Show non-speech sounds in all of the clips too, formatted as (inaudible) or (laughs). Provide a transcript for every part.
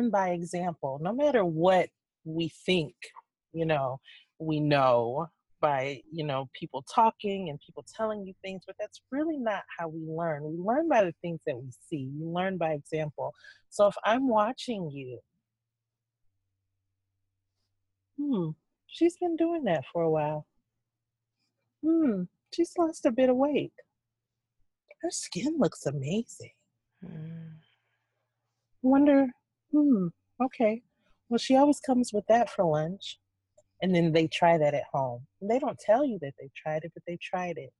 learn by example. No matter what we think, you know, we know by, you know, people talking and people telling you things, but that's really not how we learn. We learn by the things that we see. We learn by example. So if I'm watching you, hmm, she's been doing that for a while. Hmm, she's lost a bit of weight. Her skin looks amazing. Mm. Wonder, hmm, okay. Well, she always comes with that for lunch. And then they try that at home. They don't tell you that they tried it, but they tried it.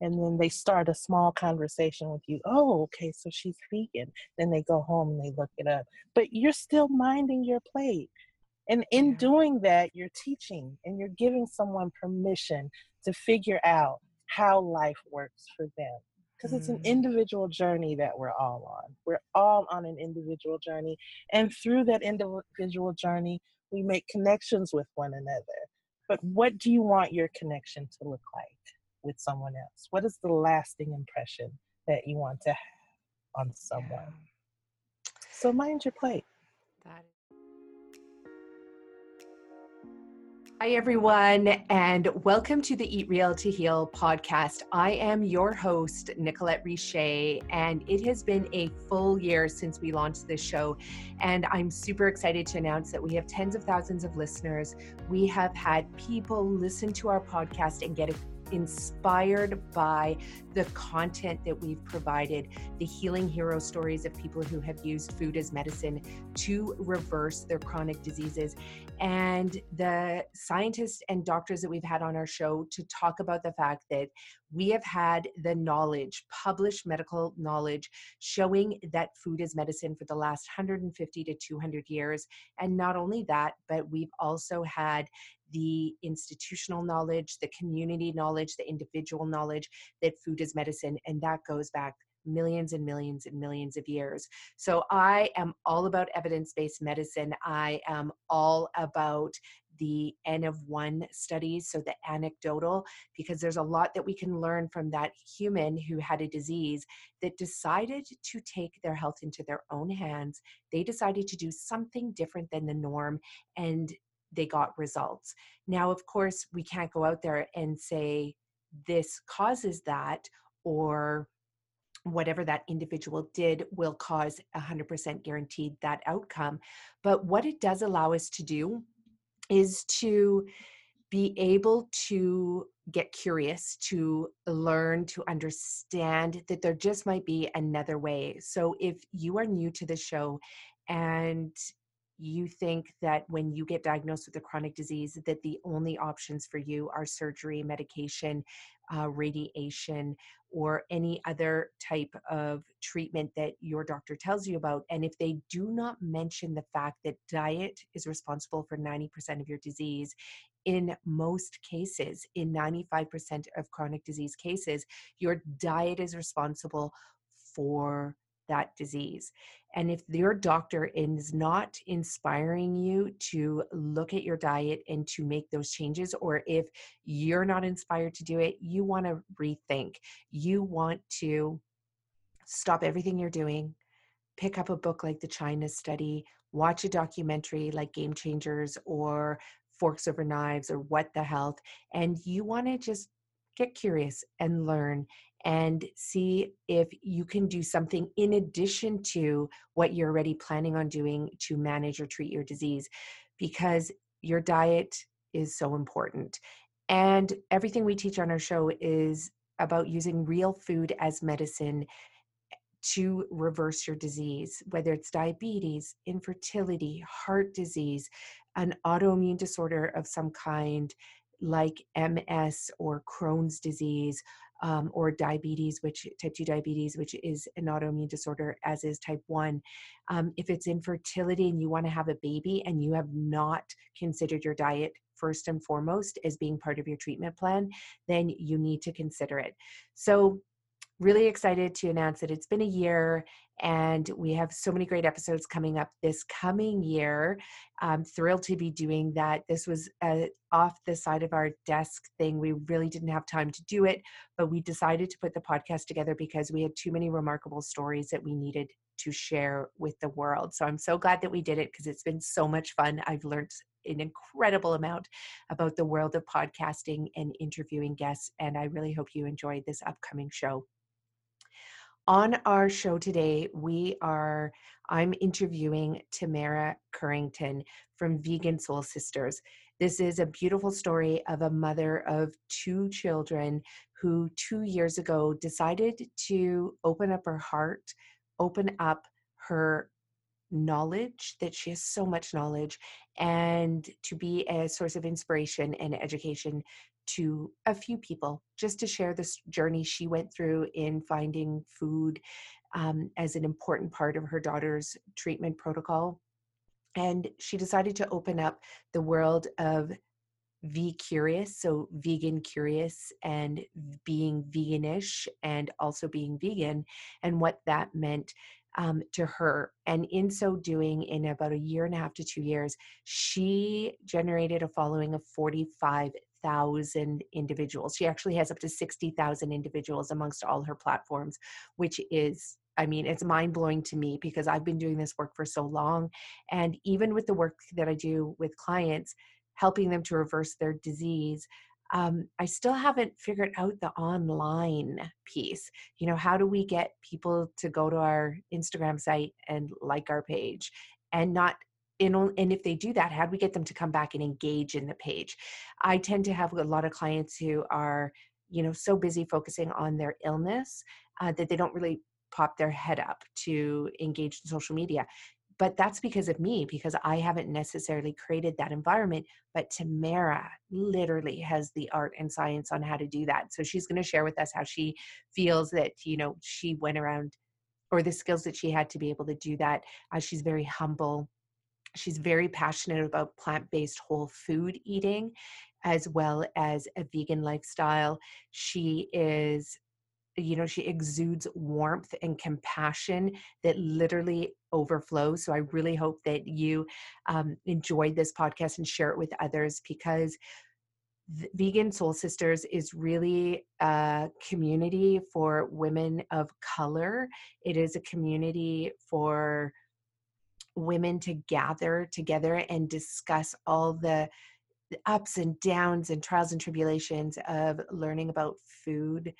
And then they start a small conversation with you. Oh, okay, so she's vegan. Then they go home and they look it up. But you're still minding your plate. And in doing that, you're teaching and you're giving someone permission to figure out how life works for them because it's an mm. individual journey that we're all on. We're all on an individual journey. And through that individual journey, we make connections with one another. But what do you want your connection to look like with someone else? What is the lasting impression that you want to have on someone? So mind your plate. That Hi, everyone, and welcome to the Eat Real to Heal podcast. I am your host, Nicolette Richer, and it has been a full year since we launched this show. And I'm super excited to announce that we have tens of thousands of listeners. We have had people listen to our podcast and get inspired by the content that we've provided, the healing hero stories of people who have used food as medicine to reverse their chronic diseases, and the scientists and doctors that we've had on our show to talk about the fact that we have had the knowledge, published medical knowledge, showing that food is medicine for the last 150 to 200 years. And not only that, but we've also had the institutional knowledge, the community knowledge, the individual knowledge that food is medicine. And that goes back millions and millions and millions of years. So I am all about evidence based medicine. I am all about the N of one studies, so the anecdotal, because there's a lot that we can learn from that human who had a disease that decided to take their health into their own hands. They decided to do something different than the norm and they got results. Now, of course, we can't go out there and say this causes that or whatever that individual did will cause 100% guaranteed that outcome. But what it does allow us to do is to be able to get curious, to learn, to understand that there just might be another way. So if you are new to the show and you think that when you get diagnosed with a chronic disease that the only options for you are surgery medication uh, radiation or any other type of treatment that your doctor tells you about and if they do not mention the fact that diet is responsible for 90% of your disease in most cases in 95% of chronic disease cases your diet is responsible for that disease. And if your doctor is not inspiring you to look at your diet and to make those changes, or if you're not inspired to do it, you want to rethink. You want to stop everything you're doing, pick up a book like The China Study, watch a documentary like Game Changers or Forks Over Knives or What the Health, and you want to just get curious and learn and see if you can do something in addition to what you're already planning on doing to manage or treat your disease because your diet is so important. And everything we teach on our show is about using real food as medicine to reverse your disease, whether it's diabetes, infertility, heart disease, an autoimmune disorder of some kind like MS or Crohn's disease, um, or diabetes, which type 2 diabetes, which is an autoimmune disorder, as is type 1. Um, if it's infertility and you want to have a baby and you have not considered your diet first and foremost as being part of your treatment plan, then you need to consider it. So, really excited to announce that it's been a year and we have so many great episodes coming up this coming year. I'm thrilled to be doing that. This was a off the side of our desk thing. We really didn't have time to do it, but we decided to put the podcast together because we had too many remarkable stories that we needed to share with the world. So I'm so glad that we did it because it's been so much fun. I've learned an incredible amount about the world of podcasting and interviewing guests, and I really hope you enjoyed this upcoming show. On our show today, we are I'm interviewing Tamara Currington from Vegan Soul Sisters. This is a beautiful story of a mother of two children who two years ago decided to open up her heart, open up her knowledge that she has so much knowledge and to be a source of inspiration and education to a few people just to share this journey she went through in finding food um, as an important part of her daughter's treatment protocol and she decided to open up the world of V curious, so vegan curious and being veganish and also being vegan, and what that meant um, to her. And in so doing, in about a year and a half to two years, she generated a following of 45,000 individuals. She actually has up to 60,000 individuals amongst all her platforms, which is I mean, it's mind blowing to me because I've been doing this work for so long. And even with the work that I do with clients, helping them to reverse their disease, um, I still haven't figured out the online piece. You know, how do we get people to go to our Instagram site and like our page and not in, and if they do that, how do we get them to come back and engage in the page? I tend to have a lot of clients who are, you know, so busy focusing on their illness uh, that they don't really pop their head up to engage in social media. But that's because of me because i haven't necessarily created that environment but tamara literally has the art and science on how to do that. So she's going to share with us how she feels that you know she went around or the skills that she had to be able to do that. Uh, she's very humble she's very passionate about plant-based whole food eating as well as a vegan lifestyle. She is you know she exudes warmth and compassion that literally overflows. So i really hope that you um, enjoyed this podcast and share it with others because vegan soul sisters is really a community for women of color. It is a community for women to gather together and discuss all the ups and downs and trials and tribulations of learning about food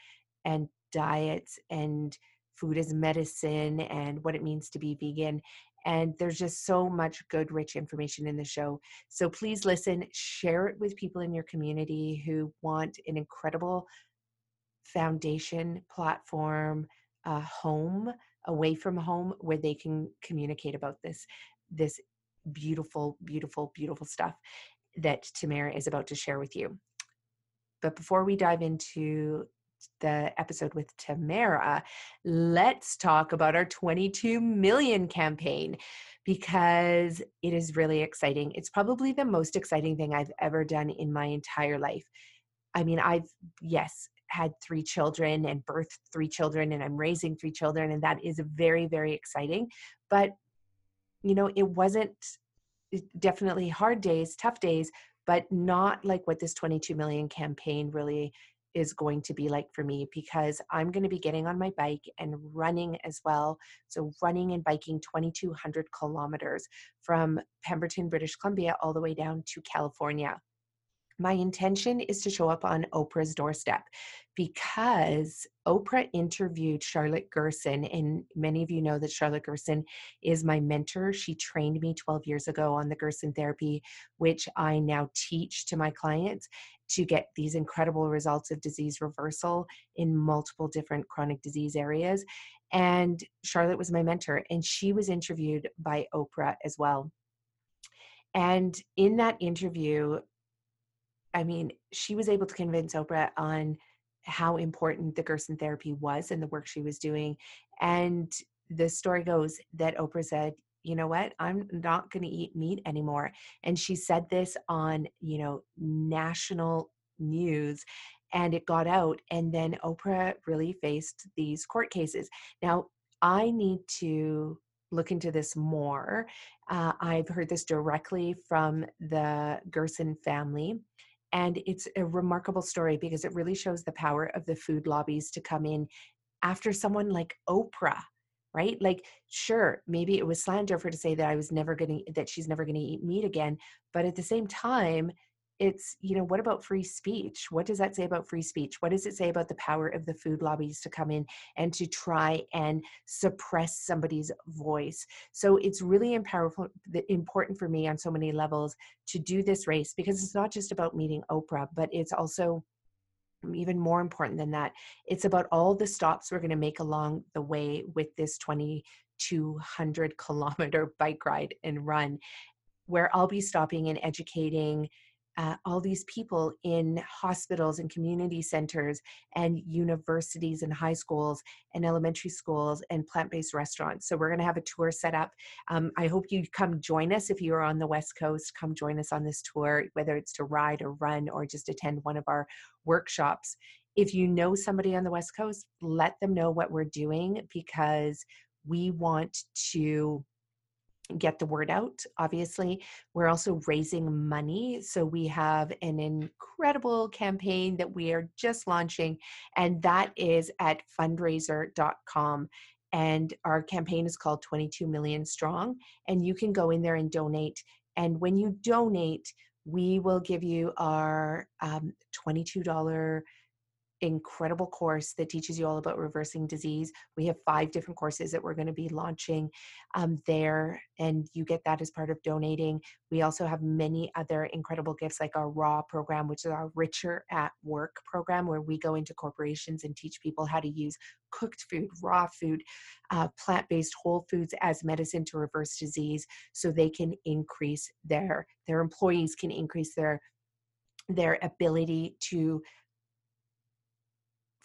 and diets and food as medicine and what it means to be vegan. And there's just so much good, rich information in the show. So please listen, share it with people in your community who want an incredible foundation, platform, uh, home, away from home, where they can communicate about this, this beautiful, beautiful, beautiful stuff that Tamara is about to share with you. But before we dive into the episode with Tamara, let's talk about our 22 million campaign because it is really exciting. It's probably the most exciting thing I've ever done in my entire life. I mean, I've, yes, had three children and birthed three children, and I'm raising three children, and that is very, very exciting. But, you know, it wasn't definitely hard days, tough days, but not like what this 22 million campaign really is going to be like for me because I'm going to be getting on my bike and running as well. So, running and biking 2,200 kilometers from Pemberton, British Columbia, all the way down to California my intention is to show up on Oprah's doorstep because Oprah interviewed Charlotte Gerson, and many of you know that Charlotte Gerson is my mentor. She trained me 12 years ago on the Gerson therapy, which I now teach to my clients to get these incredible results of disease reversal in multiple different chronic disease areas. And Charlotte was my mentor, and she was interviewed by Oprah as well. And in that interview, I mean, she was able to convince Oprah on how important the Gerson therapy was and the work she was doing. And the story goes that Oprah said, you know what i'm not going to eat meat anymore and she said this on you know national news and it got out and then oprah really faced these court cases now i need to look into this more uh, i've heard this directly from the gerson family and it's a remarkable story because it really shows the power of the food lobbies to come in after someone like Oprah, right? Like sure maybe it was slander for her to say that i was never going to that she's never going to eat meat again but at the same time it's you know what about free speech? What does that say about free speech? What does it say about the power of the food lobbies to come in and to try and suppress somebody's voice? So it's really important for me on so many levels to do this race because it's not just about meeting oprah but it's also um, even more important than that it's about all the stops we're going to make along the way with this 2200 kilometer (laughs) bike ride and run where i'll be stopping and educating uh, all these people in hospitals and community centers and universities and high schools and elementary schools and plant-based restaurants. So we're going to have a tour set up. Um, i hope you come join us if you are on the west coast come join us on this tour whether it's to ride or run or just attend one of our workshops. If you know somebody on the west coast let them know what we're doing because we want to get the word out obviously. We're also raising money so we have an incredible campaign that we are just launching and that is at fundraiser.com and our campaign is called 22 million strong and you can go in there and donate and when you donate we will give you our um, $22 incredible course that teaches you all about reversing disease. We have five different courses that we're going to be launching um, there, and you get that as part of donating. We also have many other incredible gifts like our RAW program, which is our Richer at Work program, where we go into corporations and teach people how to use cooked food, raw food, uh, plant based whole foods as medicine to reverse disease so they can increase their, their employees can increase their their ability to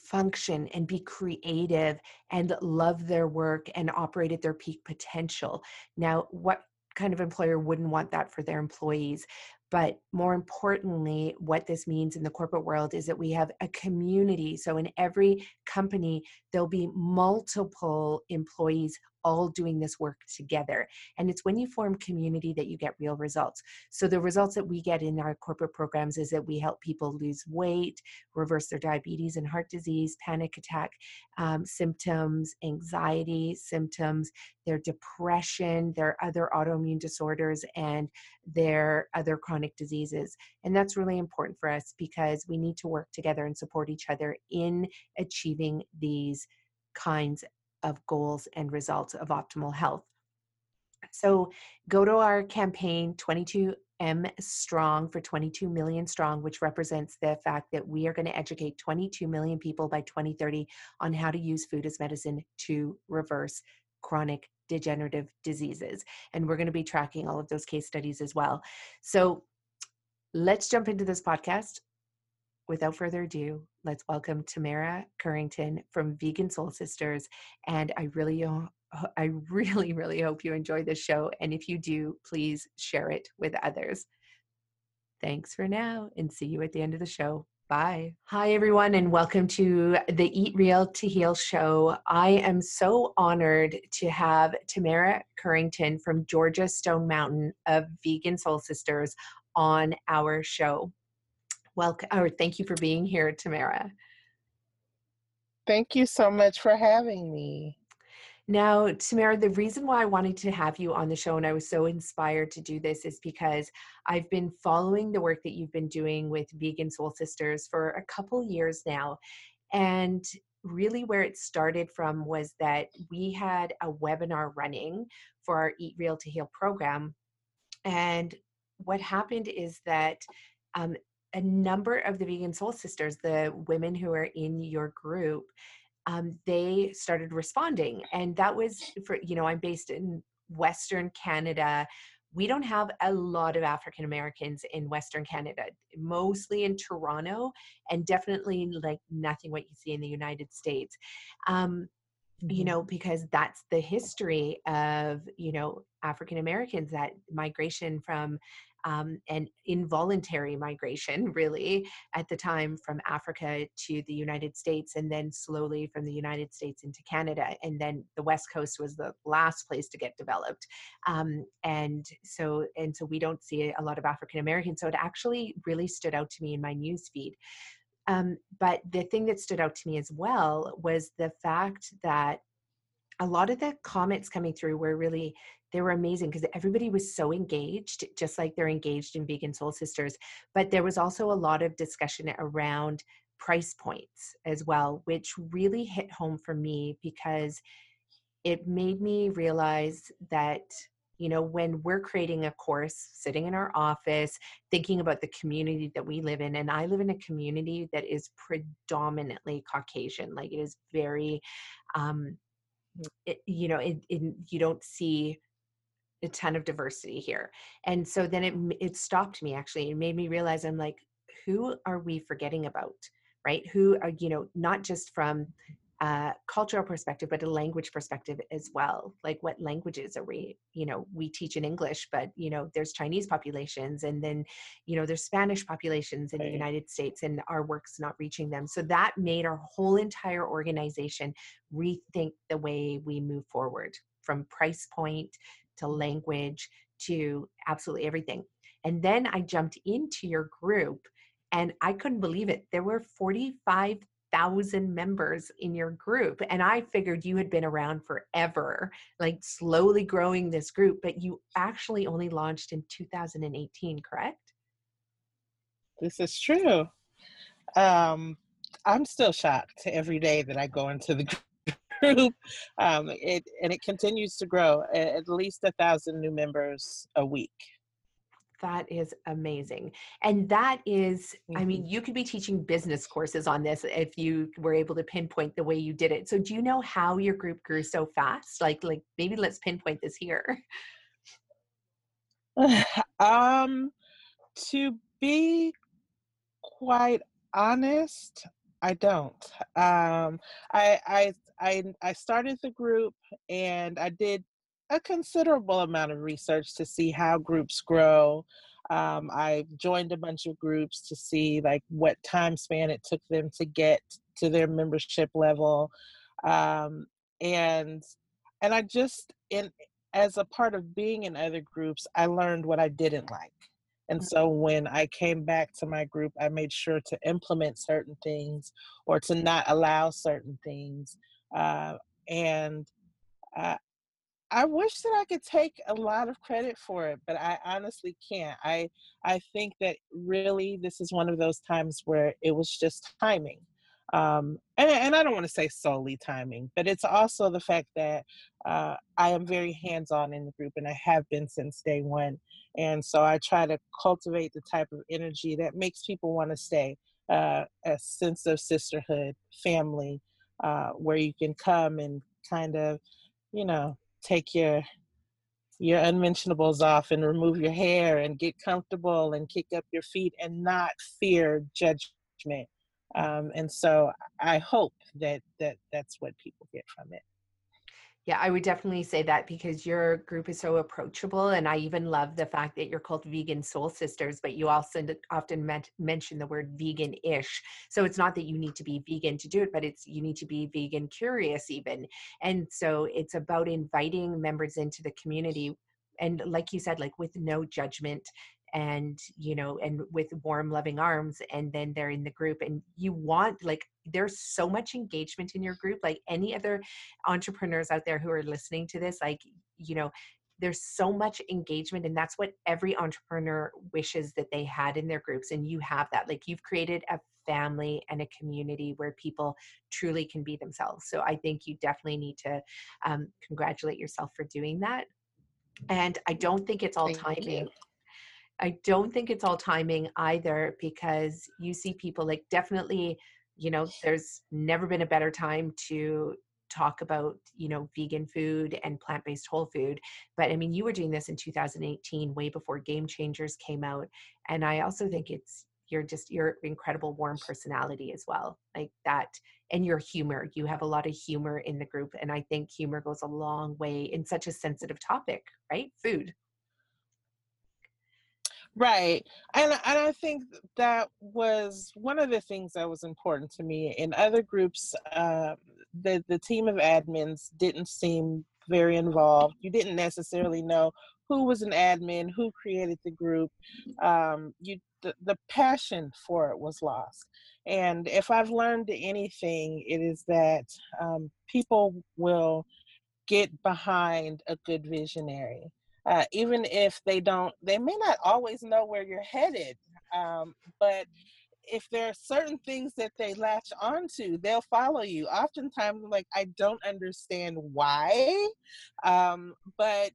function and be creative and love their work and operate at their peak potential. Now, what kind of employer wouldn't want that for their employees? But more importantly, what this means in the corporate world is that we have a community. So, in every company, there'll be multiple employees all doing this work together. And it's when you form community that you get real results. So the results that we get in our corporate programs is that we help people lose weight, reverse their diabetes and heart disease, panic attack um, symptoms, anxiety symptoms, their depression, their other autoimmune disorders, and their other chronic diseases. And that's really important for us because we need to work together and support each other in achieving these kinds of goals and results of optimal health. So go to our campaign 22M Strong for 22 million strong, which represents the fact that we are going to educate 22 million people by 2030 on how to use food as medicine to reverse chronic degenerative diseases. And we're going to be tracking all of those case studies as well. So let's jump into this podcast without further ado, let's welcome Tamara Currington from Vegan Soul Sisters. And I really, I (laughs) really, really hope you enjoy this show. And if you do, please share it with others. Thanks for now and see you at the end of the show. Bye. Hi, everyone, and welcome to the Eat Real to Heal show. I am so honored to have Tamara Currington from Georgia Stone Mountain of Vegan Soul Sisters on our show. Welcome, or thank you for being here, Tamara. Thank you so much for having me. Now, Tamara, the reason why I wanted to have you on the show and I was so inspired to do this is because I've been following the work that you've been doing with Vegan Soul Sisters for a couple years now. And really, where it started from was that we had a webinar running for our Eat Real to Heal program. And what happened is that um, a number of the vegan soul sisters, the women who are in your group, um, they started responding. And that was for, you know, I'm based in Western Canada. We don't have a lot of African Americans in Western Canada, mostly in Toronto, and definitely like nothing what you see in the United States. Um, you mm-hmm. know because that's the history of you know african americans that migration from um, and involuntary migration, really, at the time from Africa to the United States, and then slowly from the United States into Canada. And then the West Coast was the last place to get developed. Um, and so, and so we don't see a lot of African Americans. So it actually really stood out to me in my news feed. Um, but the thing that stood out to me as well was the fact that a lot of the comments coming through were really they were amazing because everybody was so engaged just like they're engaged in vegan soul sisters but there was also a lot of discussion around price points as well which really hit home for me because it made me realize that you know when we're creating a course sitting in our office thinking about the community that we live in and i live in a community that is predominantly caucasian like it is very um it, you know it, it, you don't see a ton of diversity here. And so then it it stopped me actually it made me realize i'm like who are we forgetting about right? Who are you know not just from a cultural perspective but a language perspective as well. Like what languages are we you know we teach in english but you know there's chinese populations and then you know there's spanish populations in the united states and our work's not reaching them. So that made our whole entire organization rethink the way we move forward from price point to language to absolutely everything. And then i jumped into your group and I couldn't believe it. There were 45 thousand members in your group and i figured you had been around forever like slowly growing this group but you actually only launched in 2018 correct? This is true. Um i'm still shocked every day that i go into the group (laughs) um it and it continues to grow at least a thousand new members a week that is amazing. And that is, mm-hmm. I mean, you could be teaching business courses on this if you were able to pinpoint the way you did it. So do you know how your group grew so fast? Like like maybe let's pinpoint this here. (laughs) um to be quite honest, I don't. Um I I I I started the group and I did a considerable amount of research to see how groups grow. Um, I joined a bunch of groups to see like what time span it took them to get to their membership level, um, and and I just in as a part of being in other groups, I learned what I didn't like. And mm. so when I came back to my group, I made sure to implement certain things or to not allow certain things. Uh, and uh, I wish that I could take a lot of credit for it, but I honestly can't. I I think that really this is one of those times where it was just timing. Um, and, and I don't want to say solely timing, but it's also the fact that uh, I am very hands on in the group and I have been since day one. And so I try to cultivate the type of energy that makes people want to stay uh, a sense of sisterhood, family, uh, where you can come and kind of, you know, take your your unmentionables off and remove your hair and get comfortable and kick up your feet and not fear judgment. Um, and so i hope that that that's what people get from it yeah, I would definitely say that because your group is so approachable. And I even love the fact that you're called Vegan Soul Sisters, but you also often met, mention the word vegan ish. So it's not that you need to be vegan to do it, but it's you need to be vegan curious, even. And so it's about inviting members into the community and like you said like with no judgment and you know and with warm loving arms and then they're in the group and you want like there's so much engagement in your group like any other entrepreneurs out there who are listening to this like you know there's so much engagement and that's what every entrepreneur wishes that they had in their groups and you have that like you've created a family and a community where people truly can be themselves so i think you definitely need to um, congratulate yourself for doing that and i don't think it's all Thank timing you. I don't think it's all timing either because you see people like definitely, you know, there's never been a better time to talk about, you know, vegan food and plant based whole food. But I mean, you were doing this in 2018, way before Game Changers came out. And I also think it's, you're just your incredible warm personality as well like that and your humor you have a lot of humor in the group and i think humor goes a long way in such a sensitive topic right food Right. And, and I think that was one of the things that was important to me. In other groups, uh, the, the team of admins didn't seem very involved. You didn't necessarily know who was an admin, who created the group. Um, you the, the passion for it was lost. And if I've learned anything, it is that um, people will get behind a good visionary. Uh, even if they don't, they may not always know where you're headed, um, but if there are certain things that they latch onto, they'll follow you. Oftentimes, like I don't understand why, um, but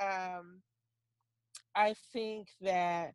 um, I think that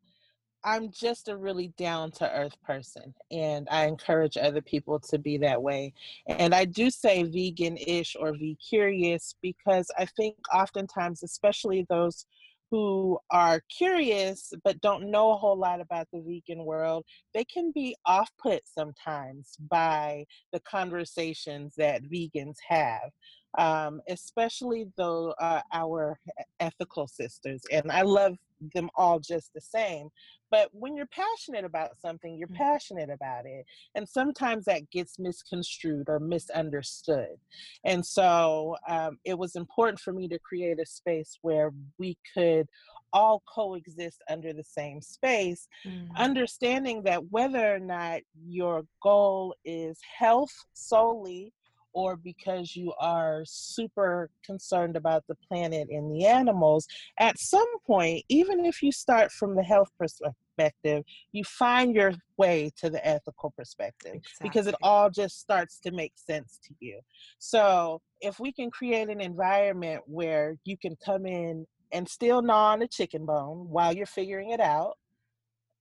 I'm just a really down to earth person, and I encourage other people to be that way. And I do say vegan ish or V curious because I think oftentimes, especially those who are curious but don't know a whole lot about the vegan world, they can be off put sometimes by the conversations that vegans have um, especially though uh, our ethical sisters. And I love them all just the same. But when you're passionate about something, you're mm-hmm. passionate about it. And sometimes that gets misconstrued or misunderstood. And so um, it was important for me to create a space where we could all coexist under the same space, mm. understanding that whether or not your goal is health solely or because you are super concerned about the planet and the animals, at some point, even if you start from the health perspective, you find your way to the ethical perspective exactly. because it all just starts to make sense to you. So, if we can create an environment where you can come in and still gnaw on a chicken bone while you're figuring it out,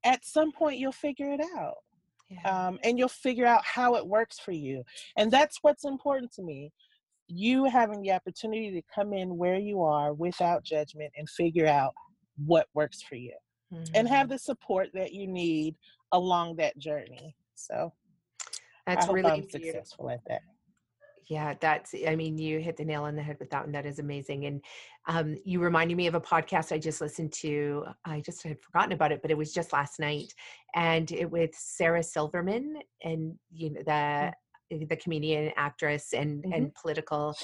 at some point you'll figure it out yeah. um, and you'll figure out how it works for you. And that's what's important to me. You having the opportunity to come in where you are without judgment and figure out what works for you mm-hmm. and have mm-hmm. the support that you need along that journey. So that's really I'm successful at that yeah that's i mean you hit the nail on the head with that and that is amazing and um, you reminded me of a podcast i just listened to i just had forgotten about it but it was just last night and it with sarah silverman and you know the mm-hmm. the comedian actress and mm-hmm. and political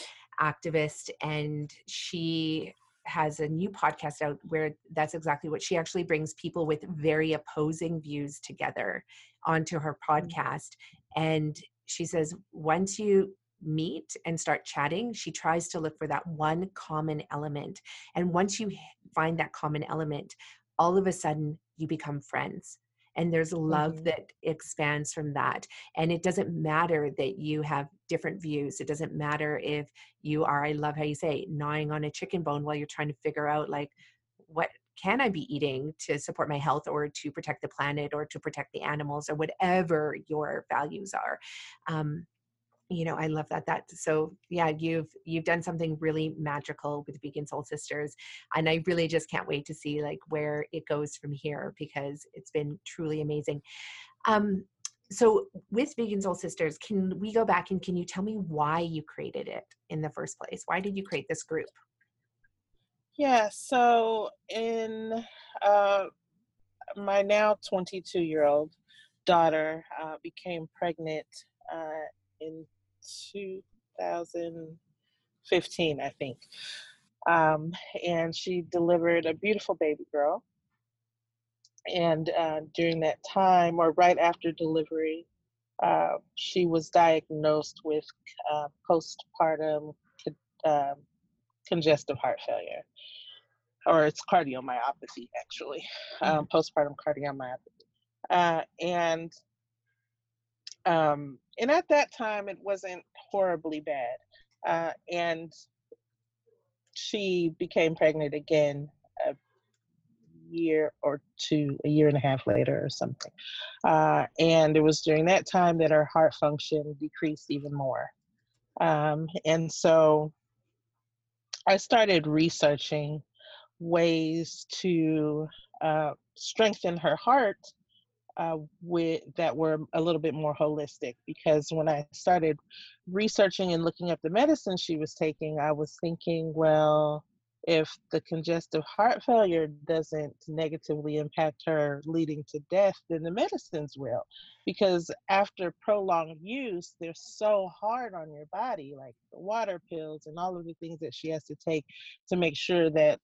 activist and she has a new podcast out where that's exactly what she actually brings people with very opposing views together onto her mm-hmm. podcast and she says once you meet and start chatting, she tries to look for that one common element. And once you find that common element, all of a sudden you become friends. And there's love mm-hmm. that expands from that. And it doesn't matter that you have different views. It doesn't matter if you are, I love how you say, gnawing on a chicken bone while you're trying to figure out, like, what can I be eating to support my health or to protect the planet or to protect the animals or whatever your values are. Um, you know i love that that so yeah you've you've done something really magical with vegan soul sisters and i really just can't wait to see like where it goes from here because it's been truly amazing. Um so with vegan soul sisters can we go back and can you tell me why you created it in the first place? Why did you create this group? Yeah so in uh my now 22 year old daughter uh, became pregnant uh, in 2015, I think. Um, and she delivered a beautiful baby girl. And uh, during that time, or right after delivery, uh, she was diagnosed with uh, postpartum um, congestive heart failure, or it's cardiomyopathy, actually, um, mm-hmm. postpartum cardiomyopathy. Uh, and um, and at that time, it wasn't horribly bad. Uh, and she became pregnant again a year or two, a year and a half later or something. Uh, and it was during that time that her heart function decreased even more. Um, and so I started researching ways to uh, strengthen her heart uh, with that were a little bit more holistic because when I started researching and looking up the medicine she was taking, I was thinking, well, if the congestive heart failure doesn't negatively impact her leading to death, then the medicines will. Because after prolonged use, they're so hard on your body, like the water pills and all of the things that she has to take to make sure that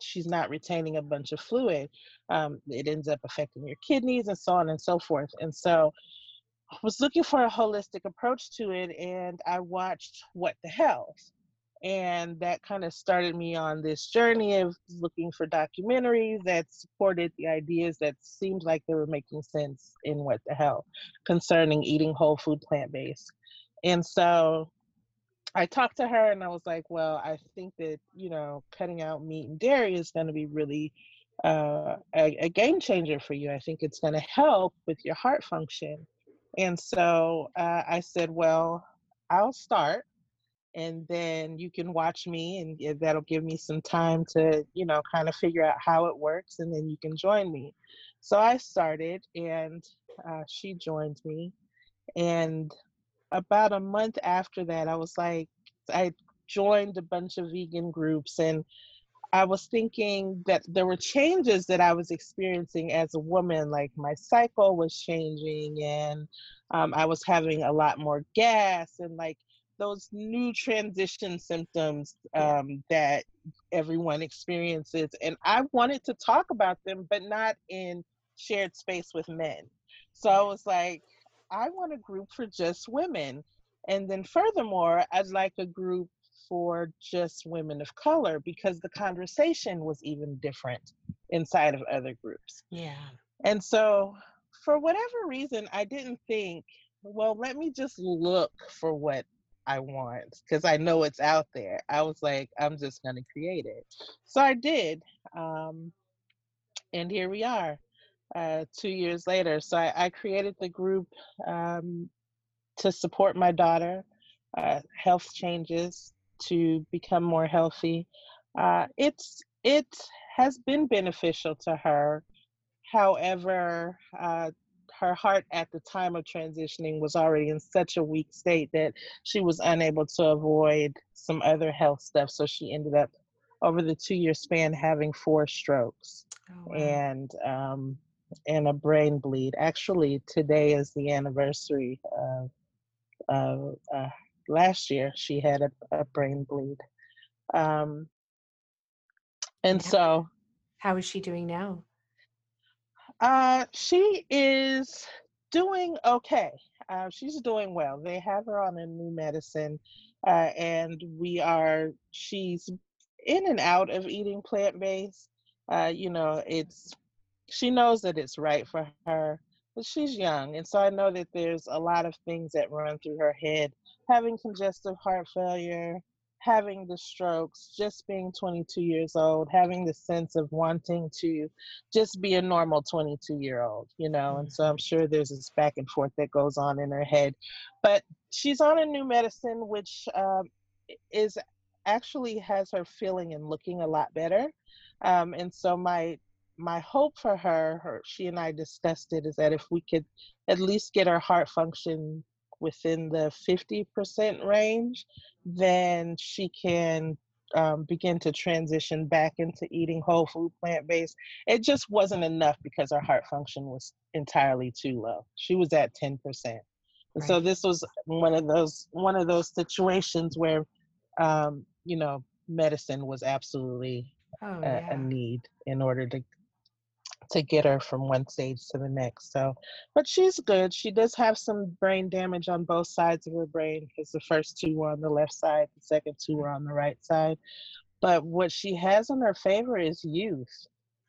she's not retaining a bunch of fluid, um, it ends up affecting your kidneys and so on and so forth. And so I was looking for a holistic approach to it and I watched What the Health. and that kind of started me on this journey of looking for documentaries that supported the ideas that seemed like they were making sense in What the Health concerning eating whole food plant based. And so I talked to her and I was like, well, I think that, you know, cutting out meat and dairy is going to be really uh, a, a, game changer for you. I think it's going to help with your heart function. And so uh, I said, well, I'll start and then you can watch me and that'll give me some time to you know kind of figure out how it works and then you can join me so i started and uh, she joined me and about a month after that i was like i joined a bunch of vegan groups and i was thinking that there were changes that i was experiencing as a woman like my cycle was changing and um, i was having a lot more gas and like those new transition symptoms um, that everyone experiences. And I wanted to talk about them, but not in shared space with men. So I was like, I want a group for just women. And then furthermore, I'd like a group for just women of color because the conversation was even different inside of other groups. Yeah. And so for whatever reason, I didn't think, well, let me just look for what I want because I know it's out there. I was like, I'm just going to create it. So I did. Um, and here we are uh, two years later. So I, I created the group um, to support my daughter, uh, health changes to become more healthy. Uh, it's it has been beneficial to her. However, uh, her heart at the time of transitioning was already in such a weak state that she was unable to avoid some other health stuff. So she ended up over the two year span having four strokes oh, wow. and um, and a brain bleed. Actually, today is the anniversary of, of uh, last year. She had a, a brain bleed. Um, and yeah. so, how is she doing now? Uh, she is doing okay. Uh, she's doing well. They have her on a new medicine, uh, and we are. She's in and out of eating plant based. Uh, you know, it's she knows that it's right for her, but she's young, and so I know that there's a lot of things that run through her head. Having congestive heart failure, having the strokes, just being 22 years old, having the sense of wanting to just be a normal 22 year old, you know. And so I'm sure there's this back and forth that goes on in her head. But she's on a new medicine, which um, is actually has her feeling and looking a lot better. Um, and so my my hope for her, her, she and I discussed it, is that if we could at least get her heart function within the 50% range, then she can um, begin to transition back into eating whole food plant based. It just wasn't enough because her heart function was entirely too low. She was at 10%. And right. so this was one of those one of those situations where um, you know medicine was absolutely oh, a, yeah. a need in order to to get her from one stage to the next. So, but she's good. She does have some brain damage on both sides of her brain because the first two were on the left side, the second two were on the right side. But what she has in her favor is youth.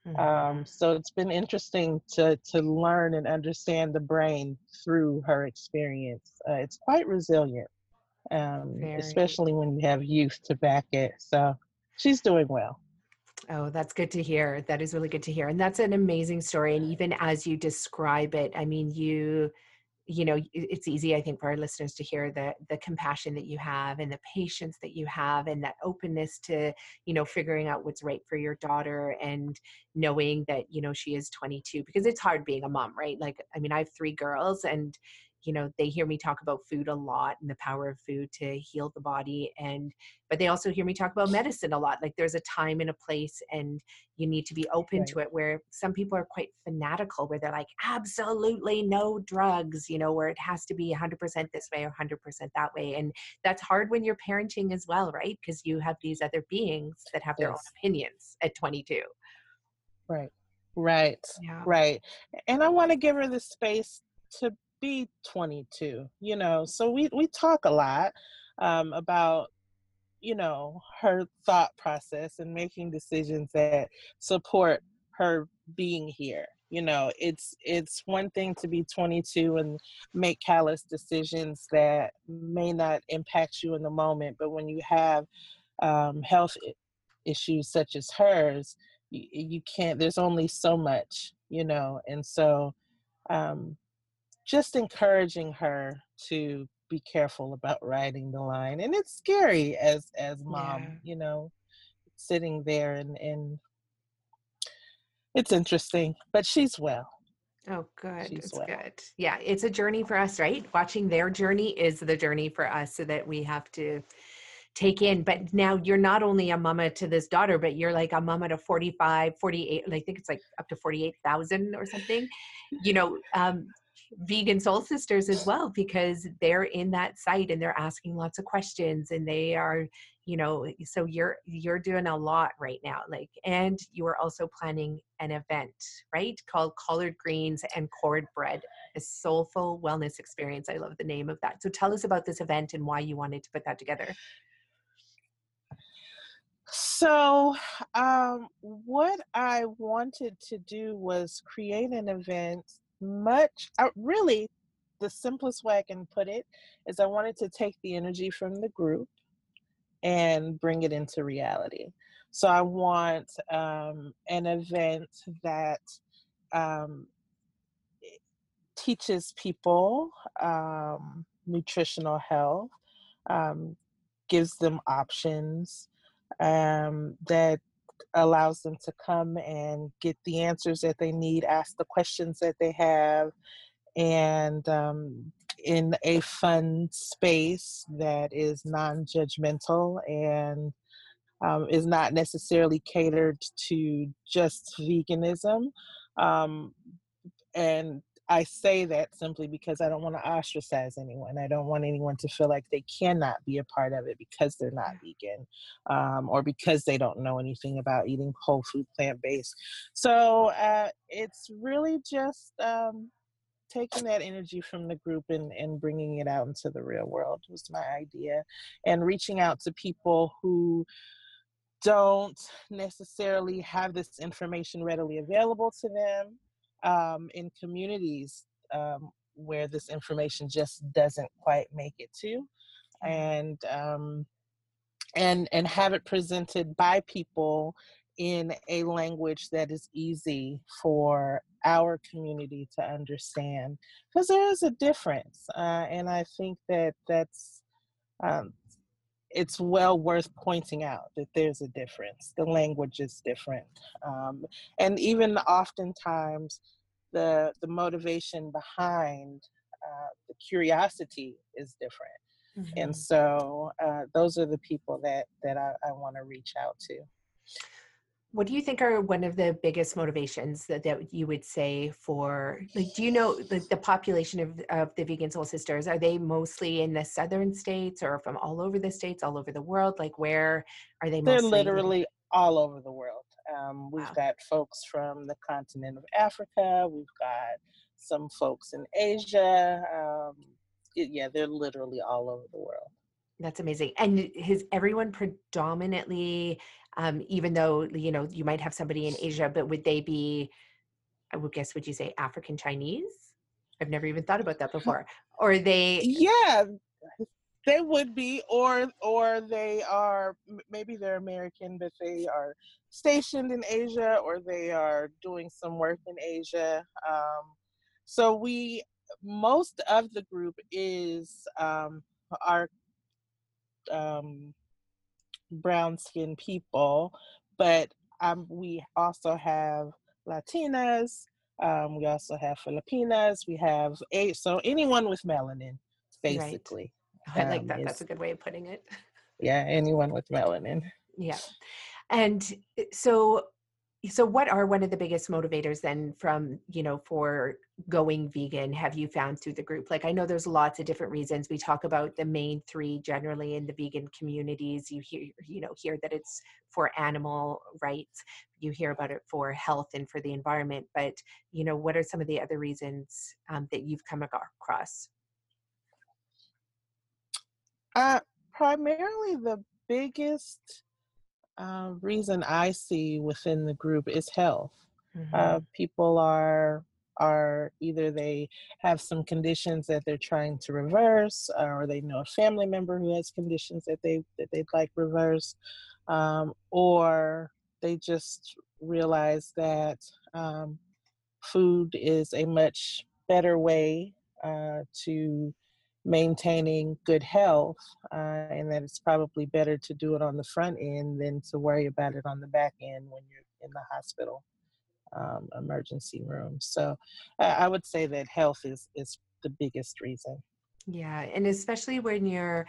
Mm-hmm. Um, so it's been interesting to to learn and understand the brain through her experience. Uh, it's quite resilient, um, especially when you have youth to back it. So she's doing well. Oh, that's good to hear. That is really good to hear. And that's an amazing story. And even as you describe it, I mean, you, you know, it's easy, I think, for our listeners to hear the the compassion that you have and the patience that you have and that openness to, you know, figuring out what's right for your daughter and knowing that, you know, she is 22 because it's hard being a mom, right? Like, I mean, I have three girls and you know they hear me talk about food a lot and the power of food to heal the body and but they also hear me talk about medicine a lot like there's a time and a place and you need to be open right. to it where some people are quite fanatical where they're like absolutely no drugs you know where it has to be 100% this way or 100% that way and that's hard when you're parenting as well right because you have these other beings that have their yes. own opinions at 22 right right yeah. right and i want to give her the space to be 22 you know so we we talk a lot um, about you know, her thought process and making decisions that support her being here you know it's it's one thing to be 22 and make callous decisions that may not impact you in the moment but when you have um, health issues such as hers you, you, can't there's only so much you know and so um, just encouraging her to be careful about riding the line and it's scary as as mom yeah. you know sitting there and and it's interesting, but she's well. Oh, good. She's it's well. good. Yeah, it's a journey for us, right? Watching their journey is the journey for us, so that we have to take in. But now you're not only a mama to this daughter, but you're like a mama to 45, 48, I think it's like up to 48,000 or something. You know, um, vegan soul sisters as well because they're in that site and they're asking lots of questions and they are you know so you're you're doing a lot right now like and you are also planning an event right called collard greens and cord bread a soulful wellness experience. I love the name of that. So tell us about this event and why you wanted to put that together. So um, what i wanted to do was create an event much uh, really the simplest way i can put it is i wanted to take the energy from the group and bring it into reality. So I want um, an event that um, teaches people um, nutritional health, um, gives them options, um, that allows them to come and get the answers that they need, ask the questions that they have, and um, in a fun space that is non judgmental and um, is not necessarily catered to just veganism. Um, and I say that simply because I don't want to ostracize anyone. I don't want anyone to feel like they cannot be a part of it because they're not vegan um, or because they don't know anything about eating whole food, plant based. So uh, it's really just um, taking that energy from the group and, and bringing it out into the real world was my idea and reaching out to people who don't necessarily have this information readily available to them um, in communities um, where this information just doesn't quite make it to mm-hmm. and um, and and have it presented by people in a language that is easy for our community to understand because there is a difference uh, and i think that that's um, it's well worth pointing out that there's a difference the language is different um, and even oftentimes the the motivation behind uh, the curiosity is different. Mm-hmm. and so uh, those are the people that that i, I want to reach out to. What do you think are one of the biggest motivations that, that you would say for like do you know the, the population of, of the vegan soul sisters are they mostly in the southern states or from all over the states all over the world? Like where are they they're literally all over the world um, we've wow. got folks from the continent of africa we've got some folks in asia um, it, yeah they're literally all over the world that's amazing and is everyone predominantly um, even though you know you might have somebody in asia but would they be i would guess would you say african chinese i've never even thought about that (laughs) before or they yeah they would be or or they are maybe they're american but they are stationed in asia or they are doing some work in asia um, so we most of the group is um, our um, brown skinned people, but um, we also have Latinas. Um, we also have Filipinas. We have a so anyone with melanin, basically. I like um, that. Is, That's a good way of putting it. Yeah, anyone with melanin. Yeah, and eh, so so what are one of the biggest motivators then from you know for going vegan have you found through the group like i know there's lots of different reasons we talk about the main three generally in the vegan communities you hear you know hear that it's for animal rights you hear about it for health and for the environment but you know what are some of the other reasons um, that you've come across uh, primarily the biggest uh, reason I see within the group is health. Mm-hmm. Uh, people are are either they have some conditions that they're trying to reverse, or they know a family member who has conditions that they that they'd like reverse, um, or they just realize that um, food is a much better way uh, to maintaining good health, uh, and that it's probably better to do it on the front end than to worry about it on the back end when you're in the hospital um, emergency room. So I would say that health is is the biggest reason. Yeah, and especially when you're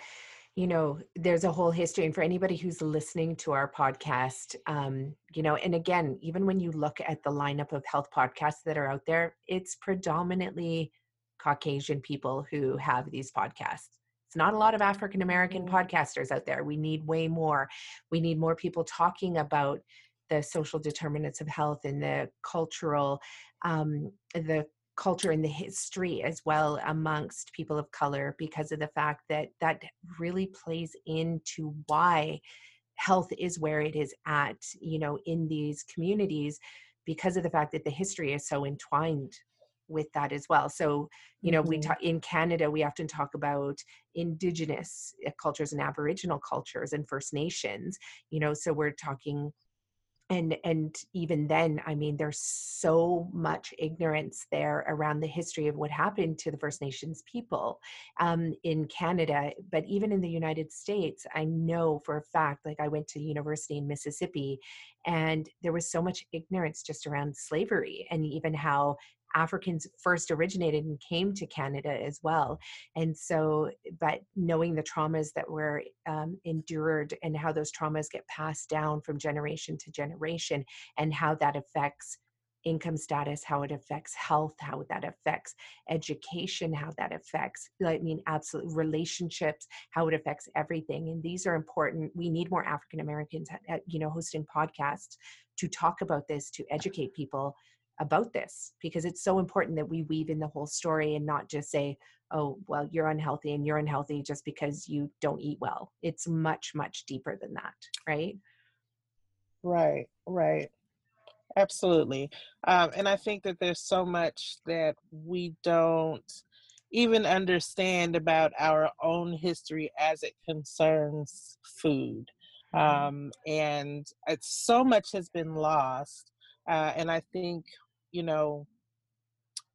you know there's a whole history and for anybody who's listening to our podcast um you know and again even when you look at the lineup of health podcasts that are out there it's predominantly caucasian people who have these podcasts. It's not a lot of african american mm-hmm. podcasters out there. We need way more. We need more people talking about the social determinants of health and the cultural um, the culture and the history as well amongst people of color because of the fact that that really plays into why health is where it is at you know in these communities because of the fact that the history is so entwined with that as well so you know mm-hmm. we talk in canada we often talk about indigenous eh, cultures and aboriginal cultures and first nations you know so we're talking and and even then i mean there's so much ignorance there around the history of what happened to the first nations people um, in canada but even in the united states i know for a fact like i went to university in mississippi and there was so much ignorance just around slavery and even how Africans first originated and came to Canada as well. And so, but knowing the traumas that were um, endured and how those traumas get passed down from generation to generation and how that affects income status, how it affects health, how that affects education, how that affects, I mean, absolutely relationships, how it affects everything. And these are important. We need more African Americans, you know, hosting podcasts to talk about this, to educate people about this because it's so important that we weave in the whole story and not just say oh well you're unhealthy and you're unhealthy just because you don't eat well. It's much much deeper than that right? Right right. Absolutely. Um, and i think that there's so much that we don't even understand about our own history as it concerns food mm-hmm. um, and it's so much has been lost uh, and I think you know,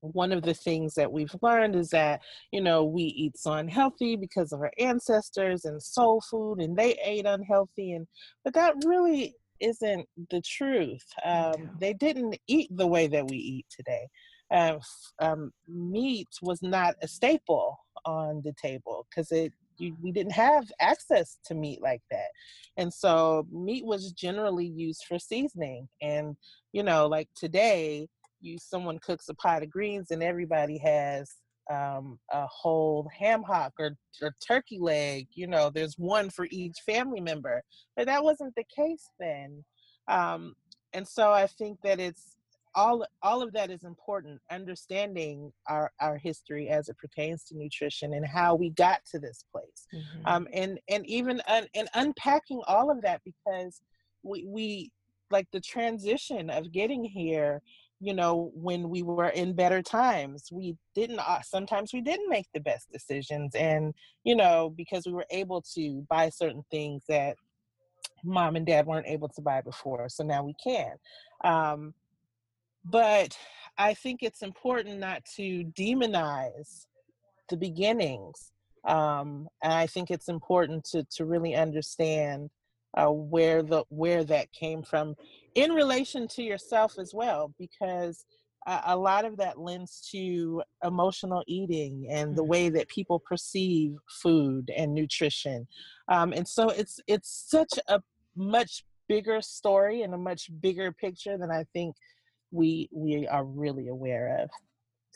one of the things that we've learned is that you know we eat so unhealthy because of our ancestors and soul food and they ate unhealthy and but that really isn't the truth. Um, they didn't eat the way that we eat today. Uh, um, meat was not a staple on the table because it you, we didn't have access to meat like that. And so meat was generally used for seasoning and you know like today you someone cooks a pot of greens and everybody has um, a whole ham hock or, or turkey leg. You know, there's one for each family member, but that wasn't the case then. Um, and so I think that it's all all of that is important understanding our our history as it pertains to nutrition and how we got to this place mm-hmm. um, and and even un, and unpacking all of that because we we like the transition of getting here you know when we were in better times we didn't uh, sometimes we didn't make the best decisions and you know because we were able to buy certain things that mom and dad weren't able to buy before so now we can. Um, but i think it's important not to demonize the beginnings um, and i think it's important to to really understand uh, where the where that came from in relation to yourself as well because uh, a lot of that lends to emotional eating and the mm-hmm. way that people perceive food and nutrition um, and so it's it's such a much bigger story and a much bigger picture than i think we we are really aware of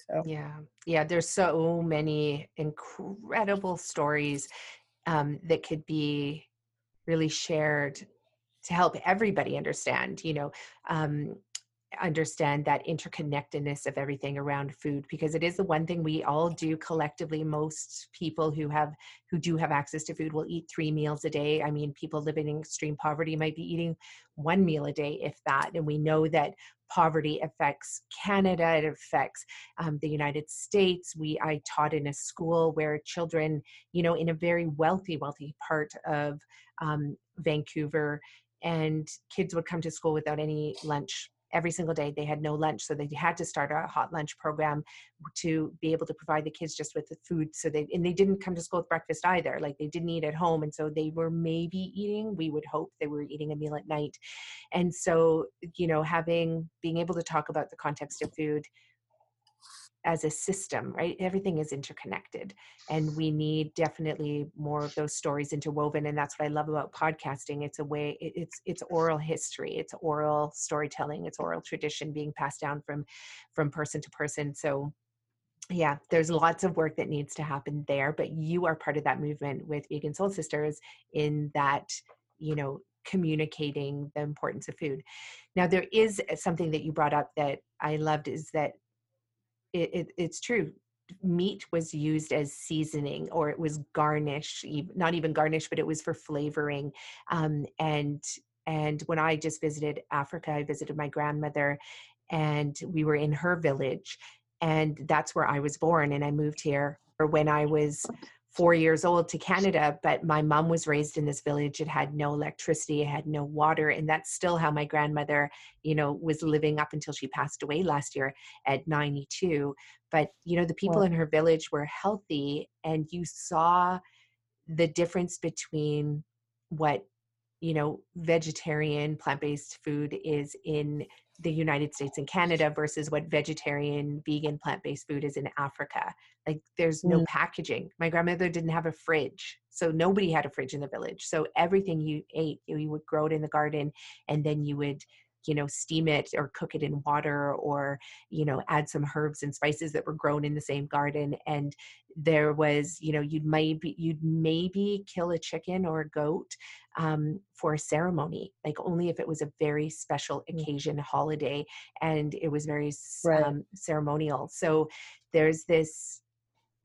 so yeah yeah there's so many incredible stories um, that could be really shared to help everybody understand you know um, understand that interconnectedness of everything around food because it is the one thing we all do collectively. Most people who have who do have access to food will eat three meals a day. I mean people living in extreme poverty might be eating one meal a day if that and we know that poverty affects canada it affects um, the united states. We i taught in a school where children you know in a very wealthy wealthy part of um, vancouver and kids would come to school without any lunch. Every single day they had no lunch so they had to start a hot lunch program to be able to provide the kids just with the food so they and they didn't come to school with breakfast either like they didn't eat at home and so they were maybe eating we would hope they were eating a meal at night. And so you know having being able to talk about the context of food as a system, right? Everything is interconnected, and we need definitely more of those stories interwoven. And that's what I love about podcasting. It's a way. It's it's oral history. It's oral storytelling. It's oral tradition being passed down from from person to person. So yeah there's lots of work that needs to happen there but you are part of that movement with vegan soul sisters in that you know communicating the importance of food now there is something that you brought up that i loved is that it, it, it's true meat was used as seasoning or it was garnish not even garnish but it was for flavoring um, and and when i just visited africa i visited my grandmother and we were in her village and that's where i was born and i moved here or when i was four years old to Canada, but my mom was raised in this village. It had no electricity, it had no water, and that's still how my grandmother, you know, was living up until she passed away last year at 92. But you know, the people wow. in her village were healthy, and you saw the difference between what you know vegetarian plant-based food is in the United States and Canada versus what vegetarian, vegan, plant based food is in Africa. Like there's no mm. packaging. My grandmother didn't have a fridge. So nobody had a fridge in the village. So everything you ate, you, you would grow it in the garden and then you would you know steam it or cook it in water or you know add some herbs and spices that were grown in the same garden and there was you know you'd maybe you'd maybe kill a chicken or a goat um, for a ceremony, like only if it was a very special mm. occasion, holiday, and it was very right. um, ceremonial. So there's this